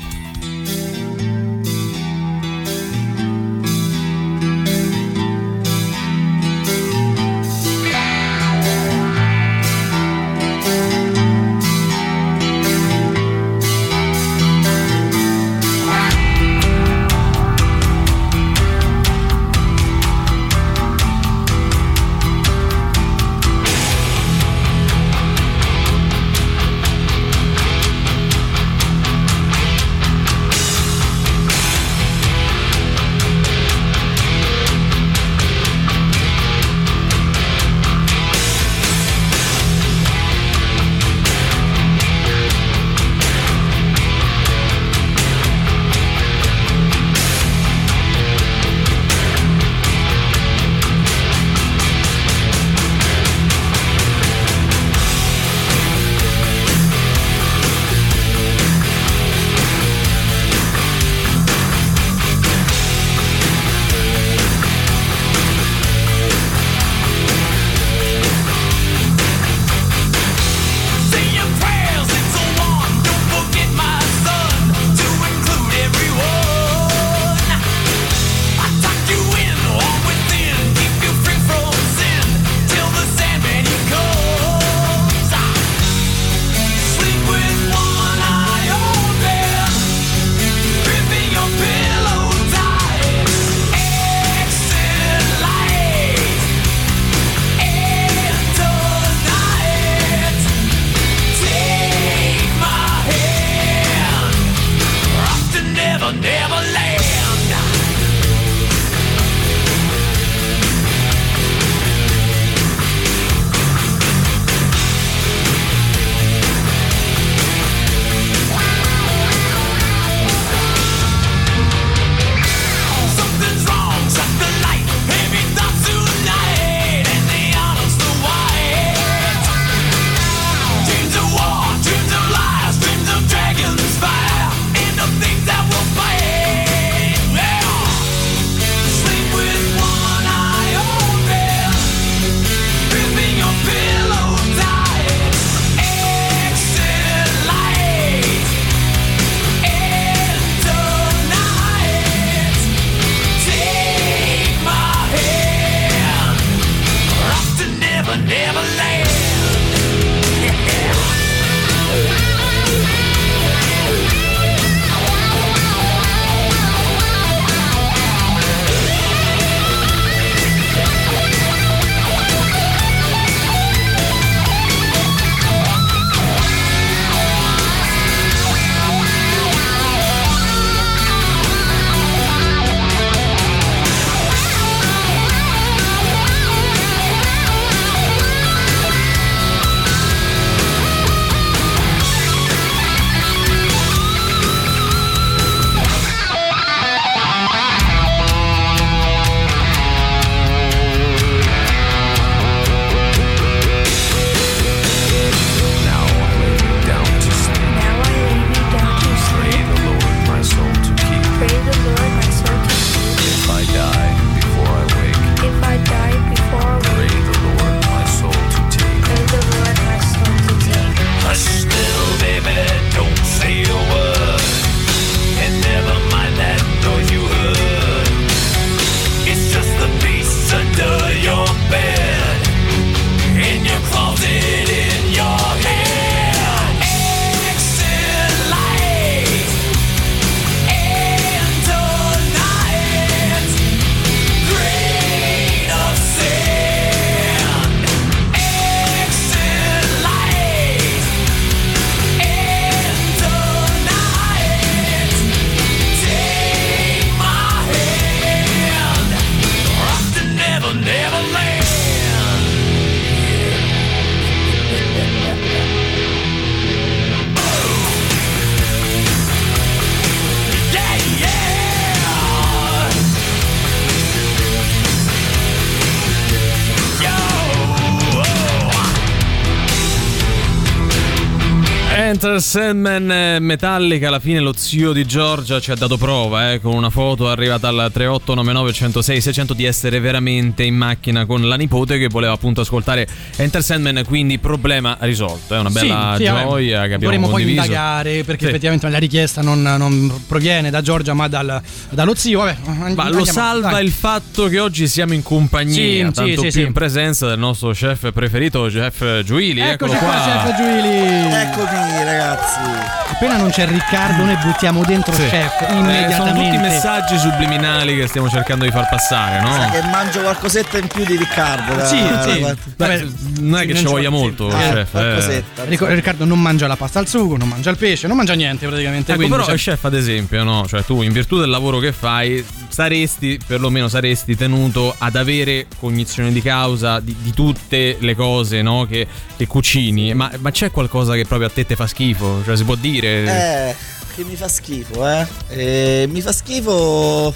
Enter Sandman eh, Metallica, alla fine lo zio di Giorgia ci ha dato prova eh, con una foto arrivata al 3899 106 600 di essere veramente in macchina con la nipote che voleva appunto ascoltare Enter Sandman, quindi problema risolto, è una bella Sì, sì, vabbè, gioia che abbiamo Dovremmo poi condiviso. indagare perché Sì. effettivamente la richiesta non, non proviene da Giorgia ma dal- dallo zio. Vabbè, Ma andiamo, lo salva dai. il fatto che oggi siamo in compagnia, Sì, tanto sì, più sì, sì. in presenza del nostro chef preferito, chef Giuili. Eccolo Eccoci qua, qua. chef Giuili. Eccomi ragazzi. Appena non c'è Riccardo, noi buttiamo dentro Sì. chef Eh, immediatamente. sono tutti messaggi subliminali che stiamo cercando di far passare, no? Sai che mangio qualcosetta in più di Riccardo. da- Sì, da sì. quanto- Beh, non è che non ci voglia molto, Ah, chef. eh. qualcosetta. Ric- Riccardo non mangia la pasta al sugo, non mangia il pesce, non mangia niente praticamente. Ecco, quindi, però, cioè- chef, ad esempio, no? Cioè, tu, in virtù del lavoro che fai, saresti, perlomeno saresti tenuto ad avere cognizione di causa di, di tutte le cose, no? Che, che cucini. Ma, ma c'è qualcosa che proprio a te te fa schifo? Cioè, si può dire? Eh, che mi fa schifo, eh. Eh, mi fa schifo.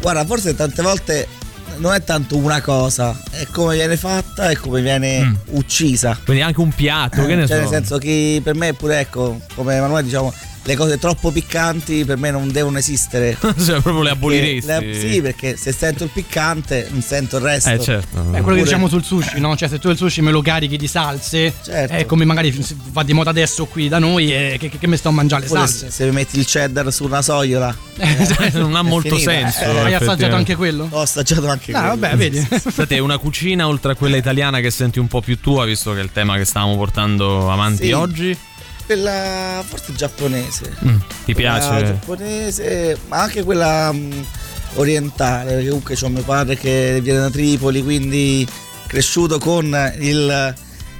Guarda, forse tante volte non è tanto una cosa, è come viene fatta e come viene Mm. uccisa. Quindi anche un piatto, che ne cioè, so. nel senso che per me pure, ecco, come Emanuele diciamo, le cose troppo piccanti per me non devono esistere. cioè, proprio le aboliresti. Le- sì, perché se sento il piccante non sento il resto. Eh, certo. È quello che diciamo sul sushi, no? Cioè, se tu il sushi me lo carichi di salse, Certo. è come magari va di moda adesso qui da noi, e che, che mi sto a mangiare le salse. se, se mi metti il cheddar su una sogliola non ha molto finita. senso. Eh, Hai assaggiato anche quello? Ho assaggiato anche Ah, quello. vabbè, vedi. Senti, una cucina oltre a quella italiana che senti un po' più tua, visto che è il tema che stavamo portando avanti Sì. oggi? Quella forse giapponese. Mm, ti Quella piace? giapponese, ma anche quella mh, orientale, perché comunque c'ho mio padre che viene da Tripoli, quindi cresciuto con il,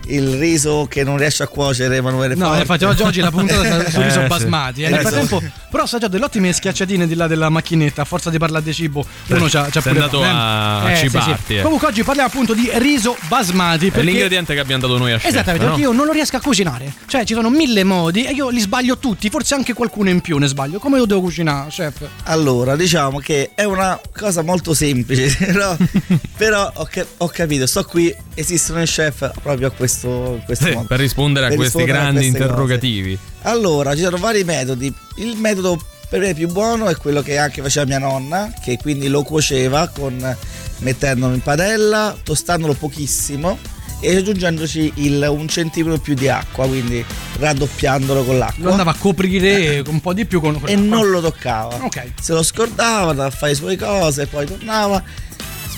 il riso che non riesce a cuocere Emanuele No, infatti oggi, oggi la puntata sul Eh, riso sì. basmati. E nel Eh, frattempo, però ho assaggiato delle ottime schiacciatine di là della macchinetta. A forza di parlare di cibo, uno sei pure andato a- Eh, sì, cibarti, sì. eh. Comunque oggi parliamo appunto di riso basmati. È Perché... l'ingrediente che abbiamo dato noi a chef, Esattamente, no? perché io non lo riesco a cucinare. Cioè, ci sono mille modi e io li sbaglio tutti, forse anche qualcuno in più ne sbaglio. Come lo devo cucinare, chef? Allora, diciamo che è una cosa molto semplice, però, però ho, ca- ho capito, sto qui, esistono i chef proprio a questo, in questo Sì, modo. per rispondere a Per questi rispondere a grandi queste cose. interrogativi. Allora, ci sono vari metodi. Il metodo per me più buono è quello che anche faceva mia nonna, che quindi lo cuoceva con mettendolo in padella, tostandolo pochissimo e aggiungendoci il- un centimetro più di acqua, quindi raddoppiandolo con l'acqua. Lo andava a coprire un po' di più con e non lo toccava. Ok. Se lo scordava, andava a fare le sue cose, poi tornava.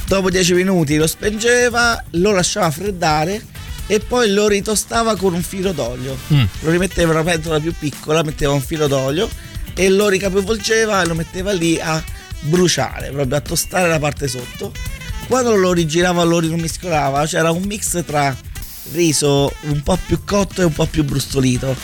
Dopo 10 minuti lo spengeva, lo lasciava freddare e poi lo ritostava con un filo d'olio. Mm. Lo rimetteva in una pentola più piccola, metteva un filo d'olio e lo ricapovolgeva e lo metteva lì a bruciare, proprio a tostare la parte sotto. Quando lo rigirava, lo rimescolava, c'era un mix tra riso un po' più cotto e un po' più brustolito.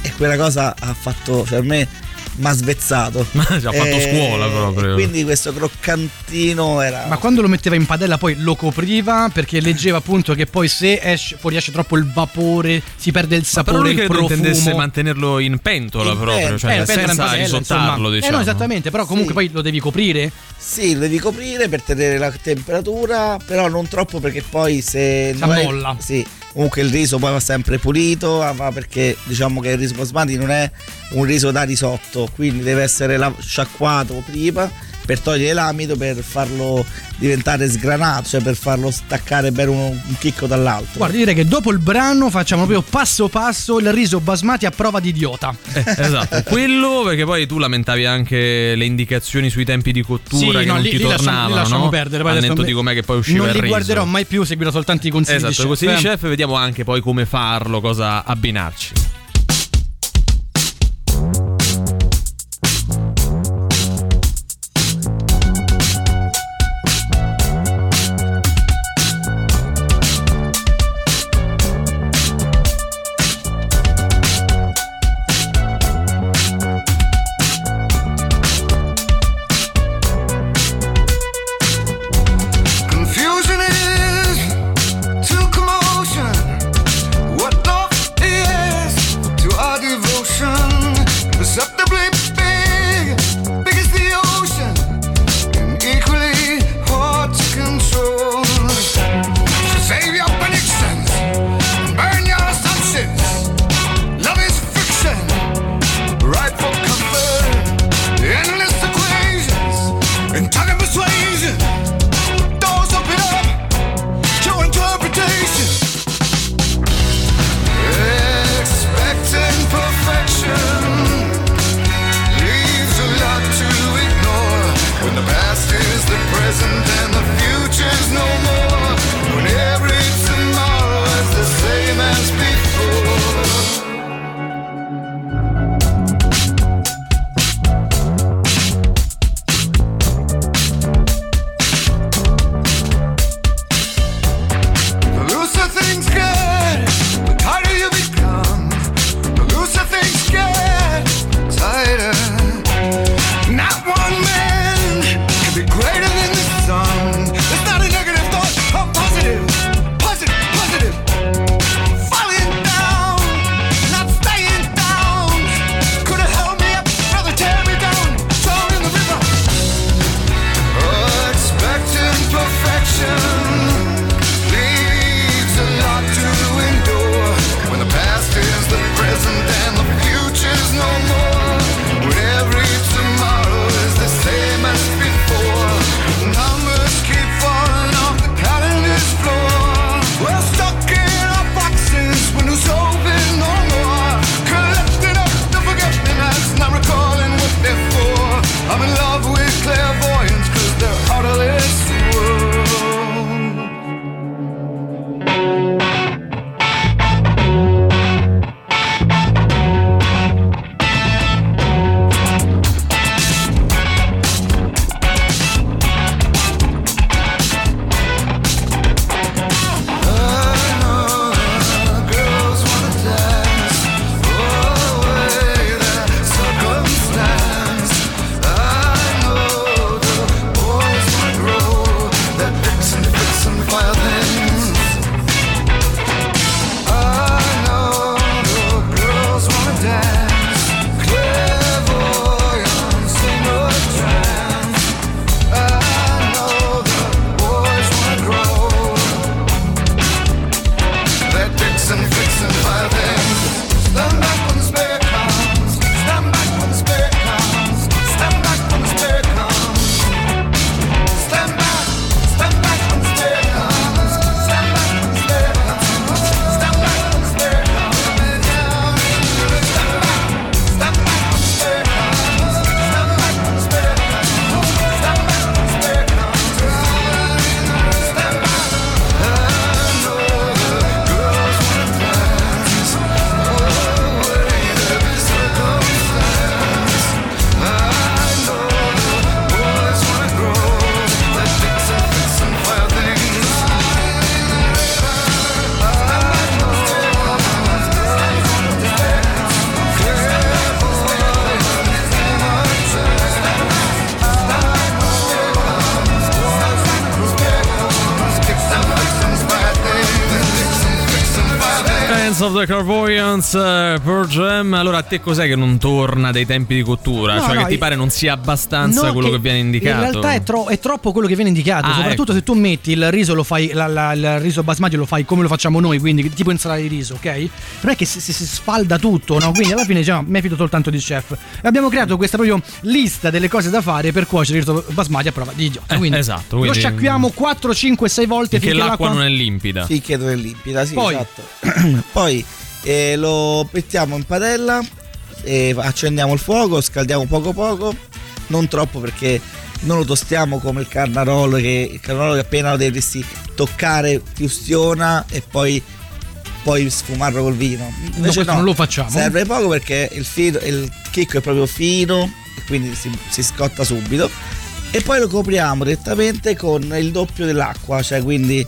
E quella cosa ha fatto, cioè, per me, mi ha svezzato. Ci ha fatto scuola proprio. e Quindi questo croccantino era. Ma quando lo metteva in padella poi lo copriva perché leggeva appunto che poi se esce, fuoriesce troppo il vapore si perde il Ma però sapore, lui il profumo. intendesse mantenerlo in pentola In proprio, pentola. cioè Eh, senza padella, risottarlo, insomma. diciamo. Eh no, esattamente, però comunque Sì. poi lo devi coprire. Sì, lo devi coprire per tenere la temperatura, però non troppo perché poi se. Si non è- ammolla. Sì, comunque il riso poi va sempre pulito, ma perché diciamo che il riso basmati non è un riso da risotto, quindi deve essere sciacquato prima per togliere l'amido, per farlo diventare sgranato, cioè per farlo staccare bene un, un chicco dall'altro. Guarda, direi che dopo il brano facciamo proprio passo passo il riso basmati a prova di idiota. Eh, esatto, quello perché poi tu lamentavi anche le indicazioni sui tempi di cottura Sì, che no, non lì- ti lì lasciamo- tornavano, lì lasciamo no? perdere, poi adesso di com'è che poi usciva Non il li riso. guarderò mai più, seguirò soltanto i consigli Esatto, di chef. così di eh. chef vediamo anche poi come farlo, cosa abbinarci. The Clairvoyance uh, per Jam. Allora, a te cos'è che non torna dai tempi di cottura? No, cioè, no, che ti pare non sia abbastanza No, quello che, viene indicato? In realtà è, tro- è troppo quello che viene indicato. Ah, soprattutto ecco. se tu metti il riso, lo fai, la- la- il riso basmati lo fai come lo facciamo noi, quindi tipo insalata di riso, ok? Non è che si, si- si sfalda tutto, no? Quindi alla fine diciamo, mi fido soltanto di chef. E abbiamo creato questa proprio lista delle cose da fare per cuocere il riso basmati a prova di idiota. Eh, Quindi esatto, Lo quindi- sciacquiamo 4, 5, 6 volte Finché l'acqua non è limpida. Finché non è limpida, sì, Poi- esatto. Poi eh, lo mettiamo in padella, e accendiamo il fuoco, scaldiamo poco poco, non troppo perché non lo tostiamo come il carnarolo che il carnarolo che appena lo dovresti toccare ti ustiona e poi poi sfumarlo col vino. questo non lo facciamo. Serve poco perché il, filo, il chicco è proprio fino e quindi si, si scotta subito. E poi lo copriamo direttamente con il doppio dell'acqua, cioè quindi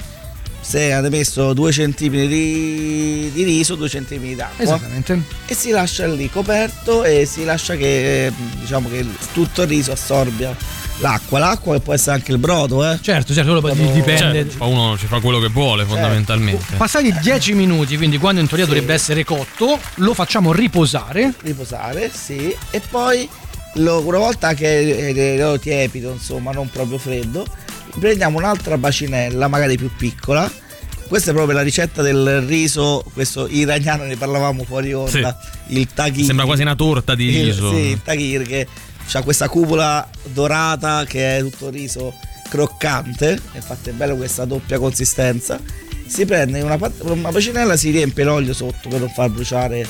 se avete messo 2 cm di, di riso, 2 cm d'acqua. Esattamente. E si lascia lì coperto e si lascia che eh, diciamo che tutto il riso assorbia l'acqua. L'acqua che può essere anche il brodo, eh. Certo, certo, quello poi dipende. Cioè, uno ci fa quello che vuole, fondamentalmente. Passati 10 minuti, quindi quando in teoria dovrebbe essere cotto, lo facciamo riposare. Riposare, sì. E poi lo- una volta che è è tiepido, insomma, non proprio freddo, prendiamo un'altra bacinella, magari più piccola. Questa è proprio la ricetta del riso, questo iraniano ne parlavamo fuori onda, il taghir. Sembra quasi una torta di Il- riso. sì, il taghir che ha questa cupola dorata che è tutto riso croccante, infatti è bello questa doppia consistenza. Si prende una, una bacinella, si riempie l'olio sotto per non far bruciare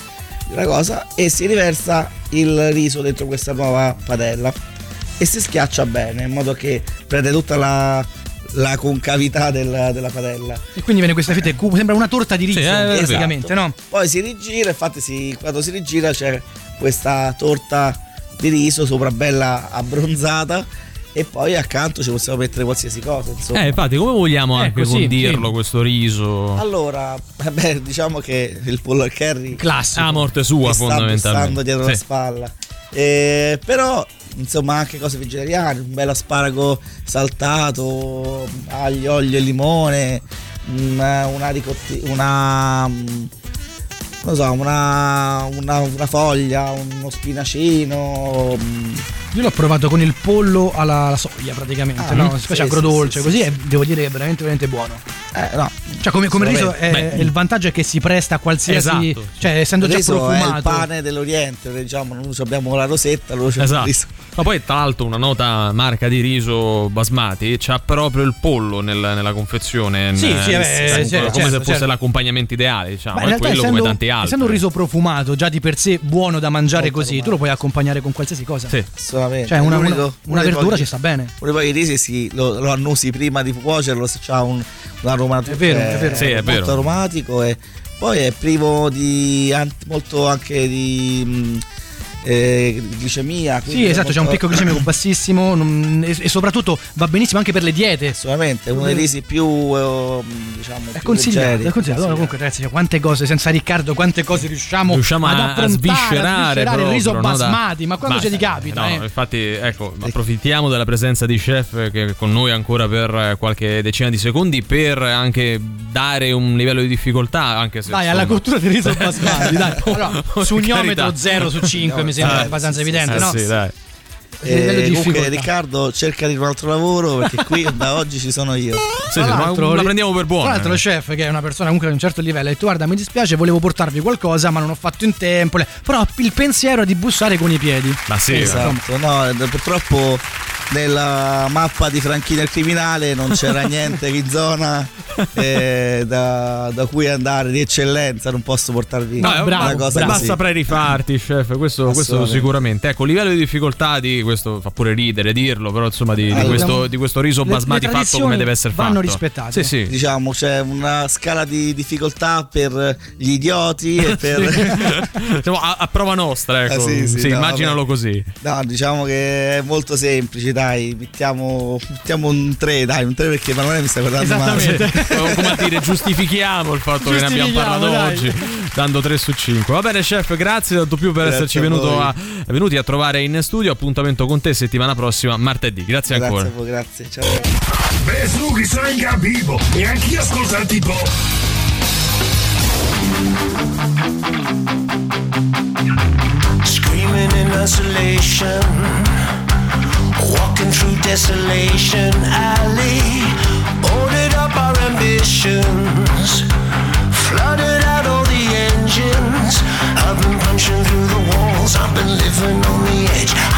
la cosa e si riversa il riso dentro questa nuova padella e si schiaccia bene in modo che prende tutta la, la concavità della, della padella. E quindi viene questa fetta cubo, sembra una torta di riso, Sì, eh, praticamente, esatto. no? Poi si rigira, infatti si- quando si rigira c'è questa torta di riso sopra bella abbronzata e poi accanto ci possiamo mettere qualsiasi cosa. Insomma. Eh, infatti, come vogliamo anche Ecco, sì, condirlo sì. questo riso? Allora, vabbè, diciamo che il pollo al curry Classico. A morte sua, sta fondamentalmente. bussando dietro la Sì. spalla. Eh, però, insomma, anche cose vegetariane, un bel asparago saltato, aglio, olio e limone, una, una ricotti- una mm, non so, una, una, una foglia, uno spinacino. Io l'ho provato con il pollo alla, alla soia praticamente, Ah, no? sì, Specie sì, agrodolce, sì, così sì, e devo dire che è veramente veramente buono. Eh, no. Cioè come, come riso è, Beh, il vantaggio è che si presta a qualsiasi Esatto. cioè essendo il già riso è il profumato. pane dell'Oriente, diciamo, noi abbiamo la rosetta, loro c'è il Esatto. riso. Ma poi, tra l'altro, una nota marca di riso basmati c'ha proprio il pollo nel- nella confezione. Sì, in- sì, beh, come certo, se fosse certo. l'accompagnamento ideale, diciamo. Ma è in realtà quello essendo, come tanti altri. essendo un riso profumato già di per sé buono da mangiare così, tu lo puoi accompagnare con qualsiasi cosa. Sì. Assolutamente. Cioè una, una- una verdura pochi- ci sta bene. Uno dei pochi risi si- lo, lo annusi prima di cuocerlo, se c'ha un, un aromatico. È vero, è vero. Sì, è molto vero. aromatico e poi è privo di molto anche di mh, eh, glicemia. Sì, esatto, c'è un picco glicemico bassissimo non- e, e soprattutto va benissimo anche per le diete. Assolutamente, è uno dei risi più eh, diciamo È più consigliato, leggeri. è consigliato. Allora, comunque, ragazzi, cioè, quante cose senza Riccardo, quante cose riusciamo, Riusciamo ad a- a sviscerare a sviscerare il riso proprio, no, da- basmati, ma quando ce ti capita, No, eh? infatti, ecco, approfittiamo della presenza di chef che è con noi ancora per qualche decina di secondi per anche dare un livello di difficoltà, anche se Dai, alla insomma- cottura del riso basmati, dai. Allora, Per sugniometro carità. 0 su 5 mi sembra Eh, abbastanza sì, evidente, sì, no? sì, dai. Eh, di comunque. Riccardo cerca di un altro lavoro perché qui da oggi ci sono io. Sì, sì, ma la prendiamo per buona. Tra l'altro, il chef, che è una persona comunque di un certo livello, ha detto: Guarda, mi dispiace, volevo portarvi qualcosa, ma non ho fatto in tempo. Però il pensiero è di bussare con i piedi. Ma sì, esatto. No, eh, purtroppo nella mappa di Franchino il criminale non c'era niente in zona eh, da, da cui andare di eccellenza, non posso portarvi No, una bravo, cosa bravo. così. saprei rifarti, chef. Questo, questo sicuramente. Ecco, livello di difficoltà di questo fa pure ridere dirlo, però insomma di, di Allora, questo, di questo riso le- basmati le fatto come deve essere vanno fatto. rispettate. Sì, sì. Diciamo c'è una scala di difficoltà per gli idioti e per Siamo a, a prova nostra, ecco. Ah, sì, sì, no, immaginalo vabbè. così. No, diciamo che è molto semplice, dai, mettiamo, mettiamo un 3, dai, un 3 perché Emanuele mi sta guardando male. Come a dire, giustifichiamo il fatto che ne abbiamo parlato dai. oggi, dando 3 su 5. Va bene, chef, grazie tanto più per Grazie esserci a venuto voi. a, venuti a trovare in studio. Appuntamento appuntamento con te settimana prossima, martedì. Grazie, grazie ancora. Voi, grazie, ciao. Beh, su chi sono in vivo e anch'io ascoltati po'. Screaming in isolation, walking through desolation alley. Ordered up our ambitions, flooded out all the engines. I've been punching through the walls, I've been living on the edge.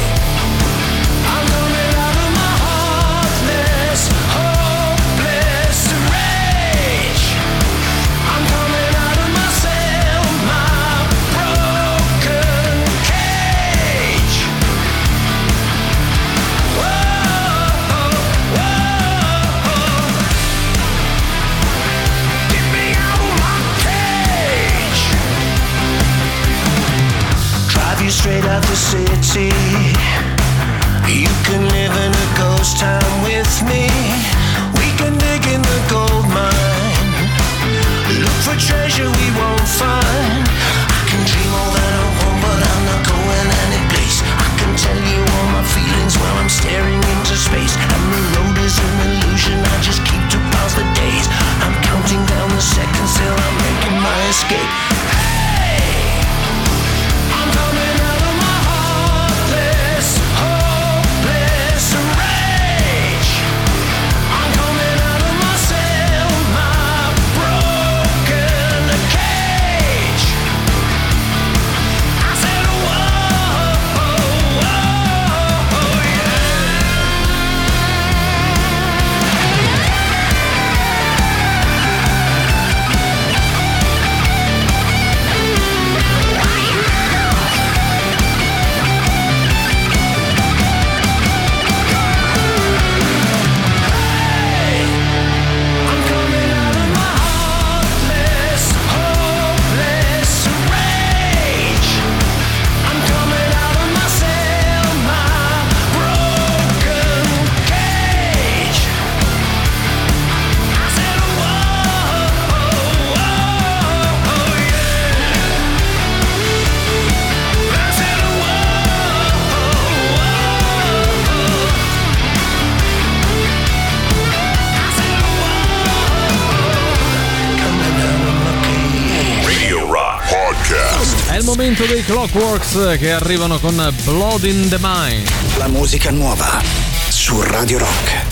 straight out the city. You can live in a ghost town with me. We can dig in the gold mine. Look for treasure we won't find. I can dream all that I want, but I'm not going any place. I can tell you all my feelings while I'm staring into space. And the road is an illusion. I just keep to pause the days. I'm counting down the seconds till I'm making my escape. momento dei Clockworks che arrivano con Blood in the Mind. La musica nuova su Radio Rock.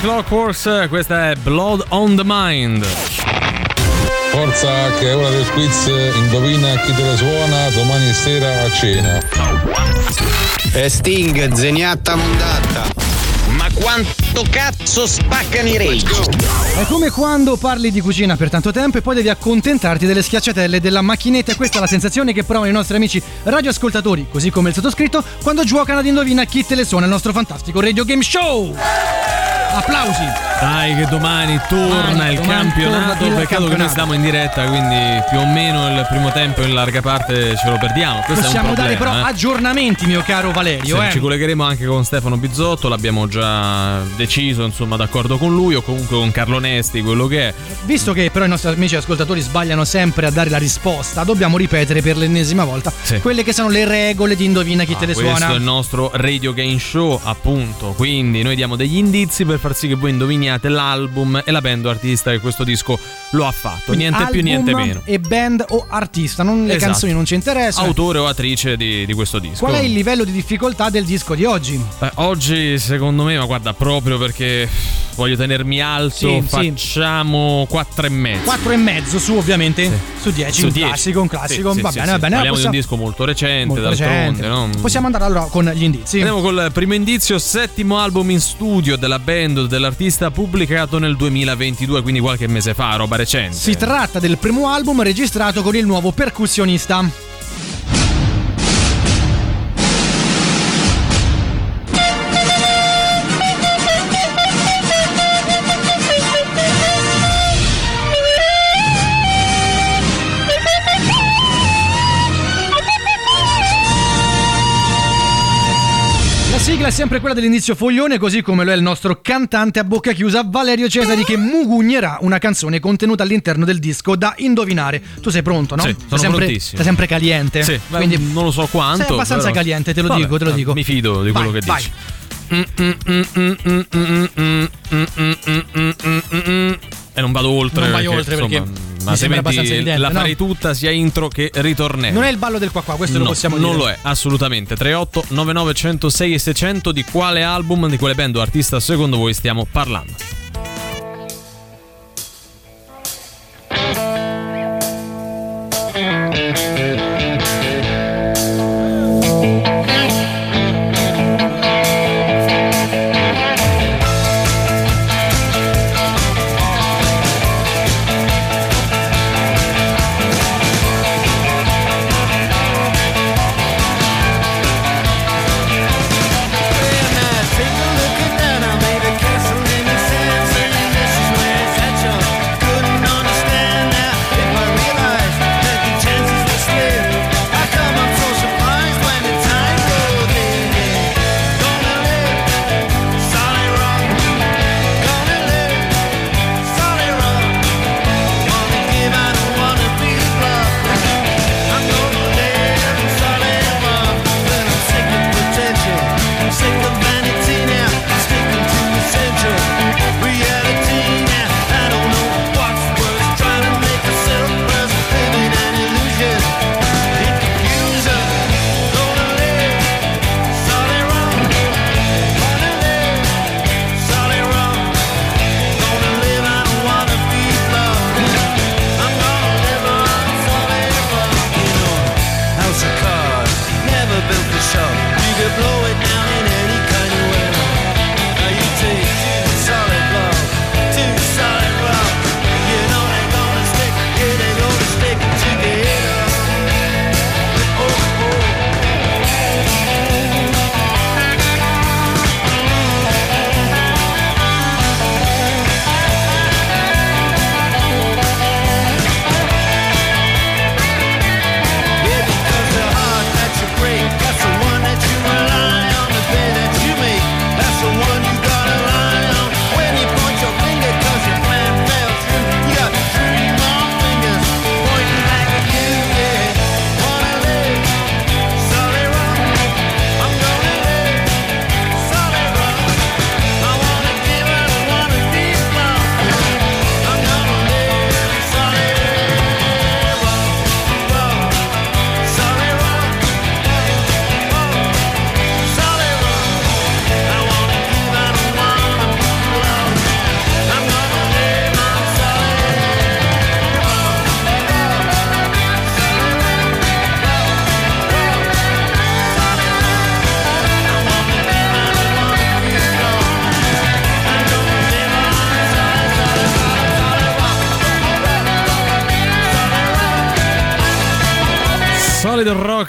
Clockworks, questa è Blood on the Mind. Forza che è ora del quiz, indovina chi te la suona domani sera a cena. E Sting, zeniatta mondata. Ma quanto cazzo spaccano i rage? È come quando parli di cucina per tanto tempo e poi devi accontentarti delle schiacciatelle della macchinetta. Questa è la sensazione che provano i nostri amici radioascoltatori, così come il sottoscritto, quando giocano ad Indovina chi te le suona il nostro fantastico Radio Game Show. Aplausi. Dai che domani torna Domani- il domani campionato, torna peccato che noi campionato. stiamo in diretta, quindi più o meno il primo tempo in larga parte ce lo perdiamo. Questo Possiamo un dare problema, però eh. aggiornamenti, mio caro Valerio. Sì, eh. Ci collegheremo anche con Stefano Bizzotto, l'abbiamo già deciso, insomma, d'accordo con lui o comunque con Carlo Nesti, quello che è. Visto che però i nostri amici ascoltatori sbagliano sempre a dare la risposta, dobbiamo ripetere per l'ennesima volta quelle che sono le regole di Indovina chi te le Ah, Questo suona. è il nostro Radio Game Show, appunto. Quindi noi diamo degli indizi per far sì che voi indoviniate l'album e la band o artista che questo disco lo ha fatto. Quindi niente più, niente meno. E band o artista, non le Esatto. canzoni non ci interessano. Autore o attrice di, di questo disco. Qual è il livello di difficoltà del disco di oggi? Beh, oggi secondo me, ma guarda, proprio perché voglio tenermi alto, Sì, sì. facciamo 4 e mezzo. 4 e mezzo su ovviamente su 10, Su un 10. classico, un classico. Sì, sì, va sì, bene, sì. va bene. Parliamo Possiamo- di un disco molto recente, molto d'altronde, recente. no? Possiamo andare allora con gli indizi. Andiamo col primo indizio, settimo album in studio della band o dell'artista pubblicato nel 2022, quindi qualche mese fa, roba recente. Si tratta del primo album registrato con il nuovo percussionista. Sigla è sempre quella dell'inizio foglione, così come lo è il nostro cantante a bocca chiusa Valerio Cesari che mugugnerà una canzone contenuta all'interno del disco da indovinare. Tu sei pronto, no? Sì, sei sono sempre, prontissimo. sei sempre caliente. Sì, beh, non lo so quanto. Sei abbastanza però- caliente, te lo Vabbè, dico, te lo eh, dico. Mi fido di quello Vai, che vai. dici. E non vado oltre. Non vai perché, oltre perché insomma, ma altrimenti evidente, la no? farei tutta sia intro che ritornello. Non è il ballo del qua qua, questo lo No, possiamo dire. non lo è, assolutamente. 38 99 106 e 600 di quale album, di quale band o artista secondo voi stiamo parlando?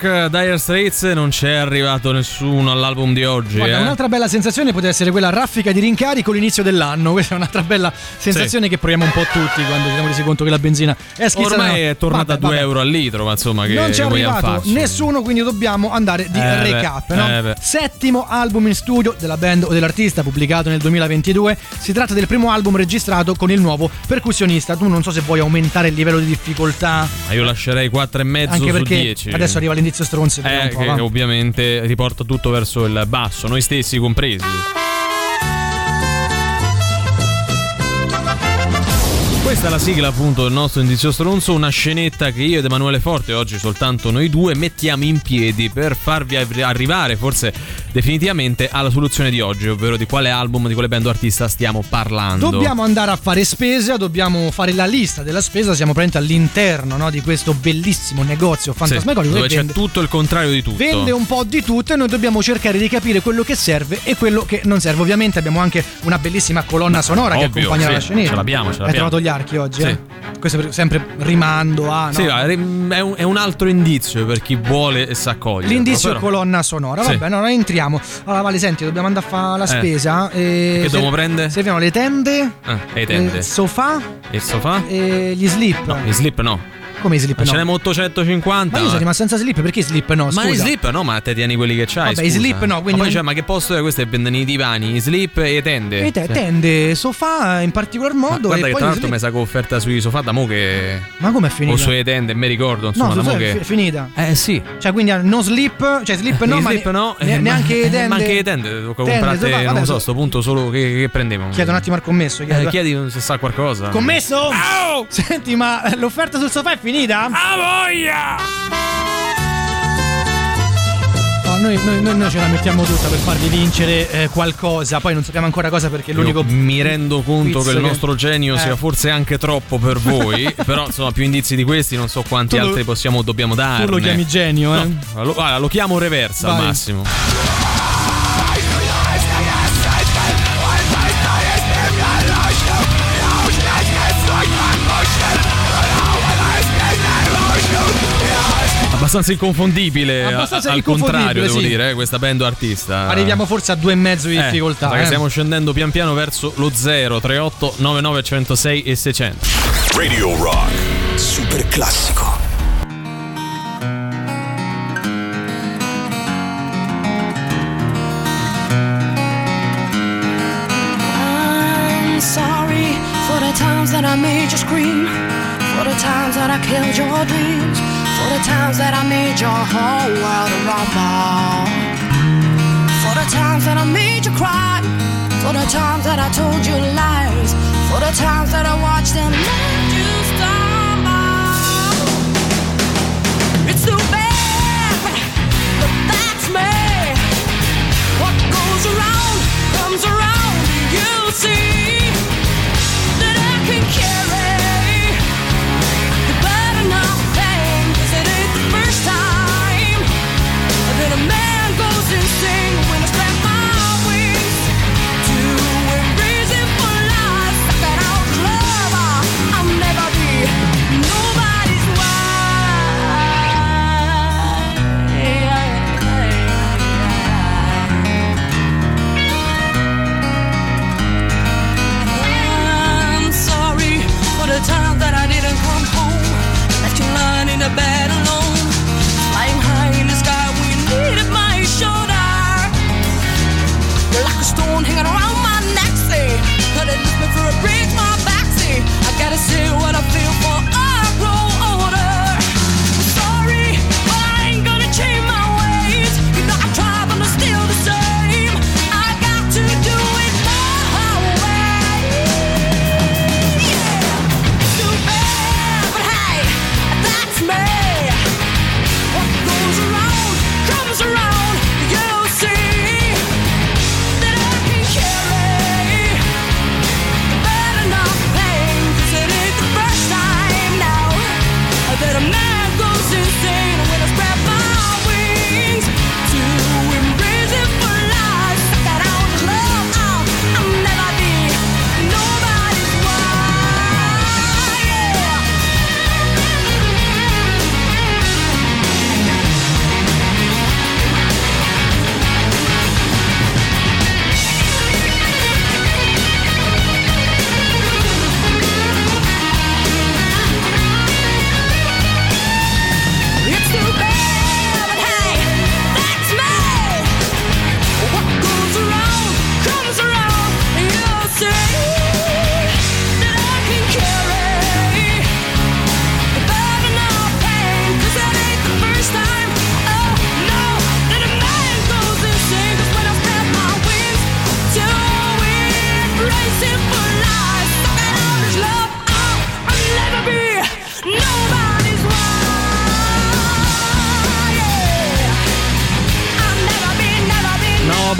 Rock Dire Straits non c'è arrivato nessuno all'album di oggi. Guarda, eh. un'altra bella sensazione potrebbe essere quella raffica di rincari con l'inizio dell'anno. Questa è un'altra bella sensazione che proviamo un po' tutti quando ci siamo resi conto che la benzina è schizzata. Ormai è tornata Vabbè, a 2 vabbè. euro al litro, ma insomma che, non ci è che vogliamo arrivato farci? nessuno, quindi dobbiamo andare di Eh beh, recap. no? eh beh. Settimo album in studio della band o dell'artista pubblicato nel 2022. Si tratta del primo album registrato con il nuovo percussionista. Tu non so se vuoi aumentare il livello di difficoltà. Ma io lascerei 4,5 Anche su perché 10. adesso arriva l'indizio stronzo. vediamo Eh, che ovviamente riporta tutto verso il basso, noi stessi compresi. Questa è la sigla appunto del nostro indizio stronzo, una scenetta che io ed Emanuele Forte, oggi soltanto noi due, mettiamo in piedi per farvi arri- arrivare forse definitivamente alla soluzione di oggi, ovvero di quale album, di quale band o artista stiamo parlando. Dobbiamo andare a fare spesa, dobbiamo fare la lista della spesa. Siamo praticamente all'interno no, di questo bellissimo negozio Sì, fantasmagorico dove che c'è vende, tutto il contrario di tutto. vende un po' di tutto e noi dobbiamo cercare di capire quello che serve e quello che non serve. Ovviamente abbiamo anche una bellissima colonna sonora che ovvio, accompagna sì, la scenetta. ce l'abbiamo, ce Hai l'abbiamo. trovato gli archi oggi, Sì. eh? Questo per- sempre rimando a. no? Sì, è un, è un altro indizio per chi vuole e sa cogliere. L'indizio però. colonna sonora, Sì. vabbè, no, noi entriamo. Allora, Vale, senti, dobbiamo andare a fare la Eh. spesa. E Che dobbiamo prendere? Serviamo le tende, Ah, e tende. il sofà E il sofà? e gli slip. No, i slip no. Come i slip Ma no? ce n'abbiamo 850. Ma io sono rimasto senza slip, perché i slip no? Ma Scusa. i slip no, ma te tieni quelli che c'hai. Vabbè, i slip no, quindi Ma poi non- cioè, ma che posto è questo? È vendono i divani, i slip e tende. E te, Sì. tende, sofà in particolar Ma modo. guarda e che poi tra l'altro slip. mi sa che ho offerta sui sofà da mo che. Ma com'è finita? O sulle tende, mi ricordo. Insomma, no, da mo è che. fi- finita. Eh sì. Cioè, quindi no slip, cioè slip no, I ma slip ne- no, ne- eh, neanche ma, le tende. Ma anche le tende, tocca comprate, sofà, non so, a sto punto solo che, prendevo. Chiedo un attimo al commesso. Eh, chiedi se sa qualcosa. Commesso? Senti, ma l'offerta sul sofà è finita? A voglia! No, noi, noi- noi- noi ce la mettiamo tutta per farvi vincere eh, qualcosa. Poi non sappiamo ancora cosa perché l'unico. Io mi rendo conto che il nostro genio Eh. sia forse anche troppo per voi, però insomma più indizi di questi non so quanti Tu lo- altri possiamo dobbiamo darne. Tu lo chiami genio, eh? No, lo, guarda, lo chiamo reversa al Vai. massimo. Abbastanza inconfondibile, Abbastanza al inconfondibile, contrario devo sì. dire, eh, questa band artista. Arriviamo forse a due e mezzo di Eh, difficoltà. eh. stiamo scendendo pian piano verso lo 0 38 99 106 e 600. Radio Rock. Super classico. I made your whole world a rumble, for the times that I made you cry, for the times that I told you lies, for the times that I watched and let you stumble. It's too bad, but that's me. What goes around comes around. You see don't hang around.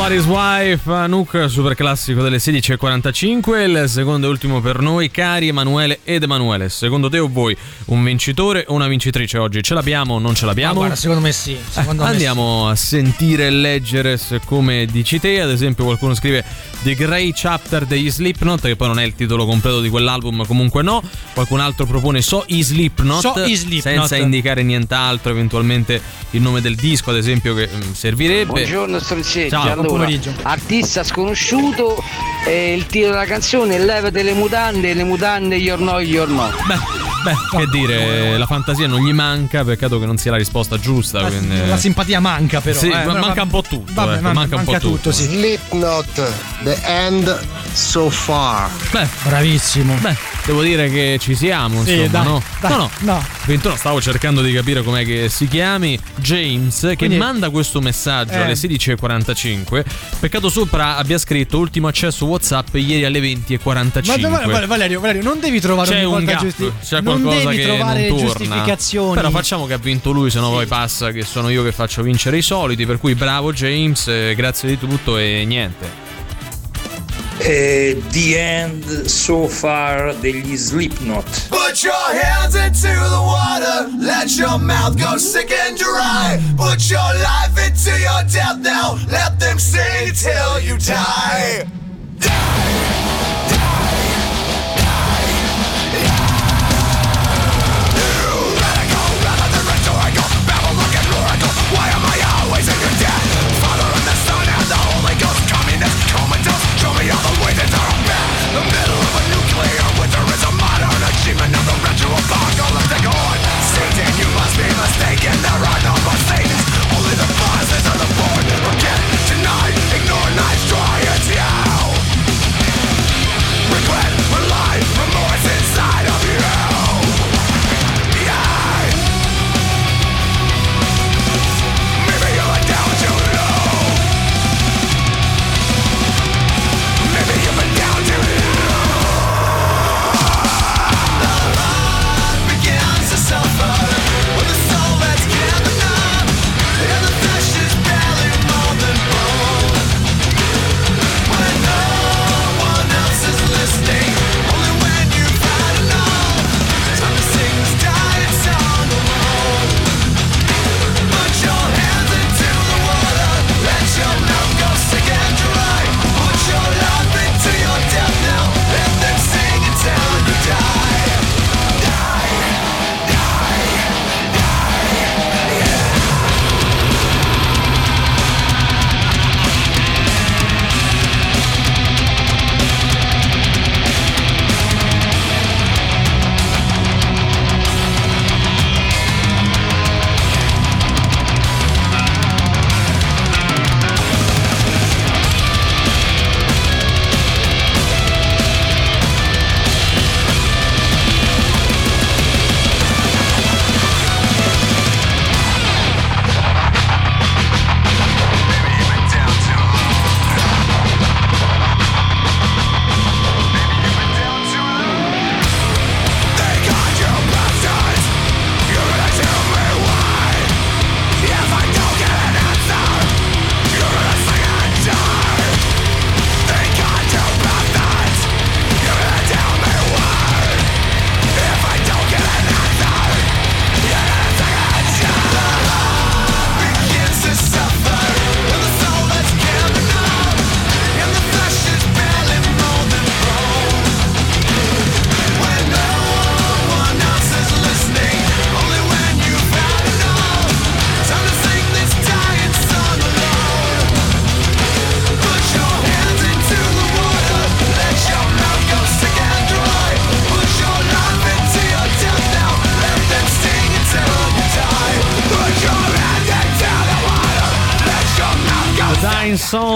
Somebody's Wife, Anouk, super classico delle 16.45. Il secondo e ultimo per noi, cari Emanuele ed Emanuele. Secondo te o voi, un vincitore o una vincitrice oggi? Ce l'abbiamo o non ce l'abbiamo? Ah, guarda, secondo me sì. Secondo me Andiamo a sentire e leggere come dici te. Ad esempio, qualcuno scrive The Grey Chapter degli Slipknot, che poi non è il titolo completo di quell'album, comunque no. Qualcun altro propone So i Slipknot, So i Slipknot. senza indicare nient'altro, eventualmente il nome del disco, ad esempio, che mm, servirebbe. Buongiorno stronzetti, Ciao, buon allora, pomeriggio. artista sconosciuto e il titolo della canzone Levate le mutande, le mutande your no your no. Beh, che dire, la fantasia non gli manca, peccato che non sia la risposta giusta. quindi- La simpatia manca però. Sì, eh, ma però manca un po' tutto, Vabbè, ecco, manca, manca un po' tutto. tutto, sì. Slipknot, The End So Far. Beh, bravissimo. Beh, devo dire che ci siamo, Sì, insomma, dai, no? dai, no, no. no. 21 stavo cercando di capire com'è che si chiami James che Quindi- manda questo messaggio Eh. alle 16.45. Peccato sopra abbia scritto ultimo accesso WhatsApp ieri alle 20.45. Ma dove- Valerio, Valerio, non devi trovare C'è un volta gap, giusti- c'è non qualcosa devi che trovare non torna. giustificazioni. Però facciamo che ha vinto lui, se no poi passa che sono io che faccio vincere i soliti. Per cui bravo James, eh, grazie di tutto e niente. Eh, the End So Far degli Slipknot. Put your hands into the water, let your mouth go sick and dry. Put your life into your death now, let them sing till you die. Why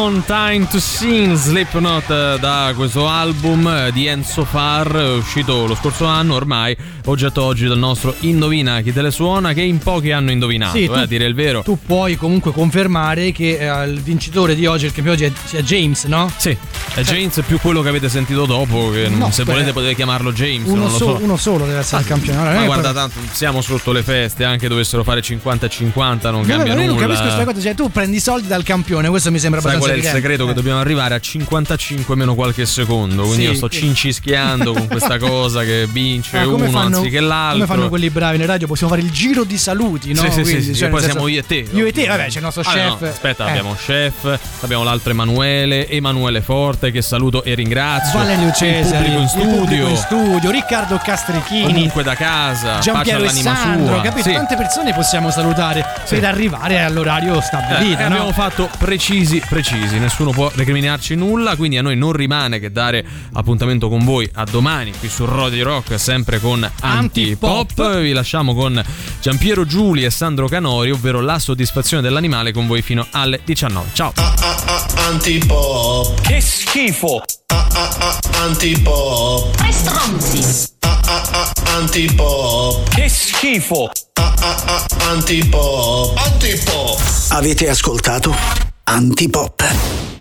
Song, Time to Sing, Slipknot eh, da questo album eh, di Enzo Far, eh, uscito lo scorso anno ormai, oggetto oggi del nostro Indovina chi te le suona, che in pochi hanno indovinato, Sì, eh, tu- a dire il vero. Tu puoi comunque confermare che eh, il vincitore di oggi, il campione oggi, è- sia James, no? Sì, è James più quello che avete sentito dopo, che No, se volete potete chiamarlo James, Uno, so- so. uno solo deve essere il campione. Allora, Ma è guarda, proprio- tanto siamo sotto le feste, anche dovessero fare 50-50, non Vabbè, cambia ma io non nulla. capisco questa cosa, cioè tu prendi i soldi dal campione, questo mi sembra qual è il segreto? Che Eh. dobbiamo arrivare a 55 meno qualche secondo. Quindi Sì, io sto che- cincischiando con questa cosa che vince Ah, uno fanno- anziché l'altro. Come fanno quelli bravi in radio? Possiamo fare il giro di saluti, no? Sì, sì, Quindi, sì, sì, cioè, poi siamo io e te. Io e te, vabbè, c'è il nostro Ah, chef. no, aspetta, Eh. abbiamo chef, abbiamo l'altro Emanuele, Emanuele Forte che saluto e ringrazio. Valerio pubblico in studio. in studio, Riccardo Castrichini, Comunque da casa, Giampiero pace all'anima Sandro, sua. capito? Sì. Tante persone possiamo salutare per arrivare all'orario Eh, stabilito, e no? abbiamo fatto precisi, precisi, nessuno può recriminarci nulla, quindi a noi non rimane che dare appuntamento con voi a domani qui su Radio Rock, sempre con Antipop. Antipop. Vi lasciamo con Giampiero Giuli e Sandro Canori, ovvero La soddisfazione dell'animale con voi fino alle 19. Ciao! Antipop. Che schifo. Antipop. Tre stronzi. Antipop. Che schifo. Antipop. Antipop. Avete ascoltato Antipop.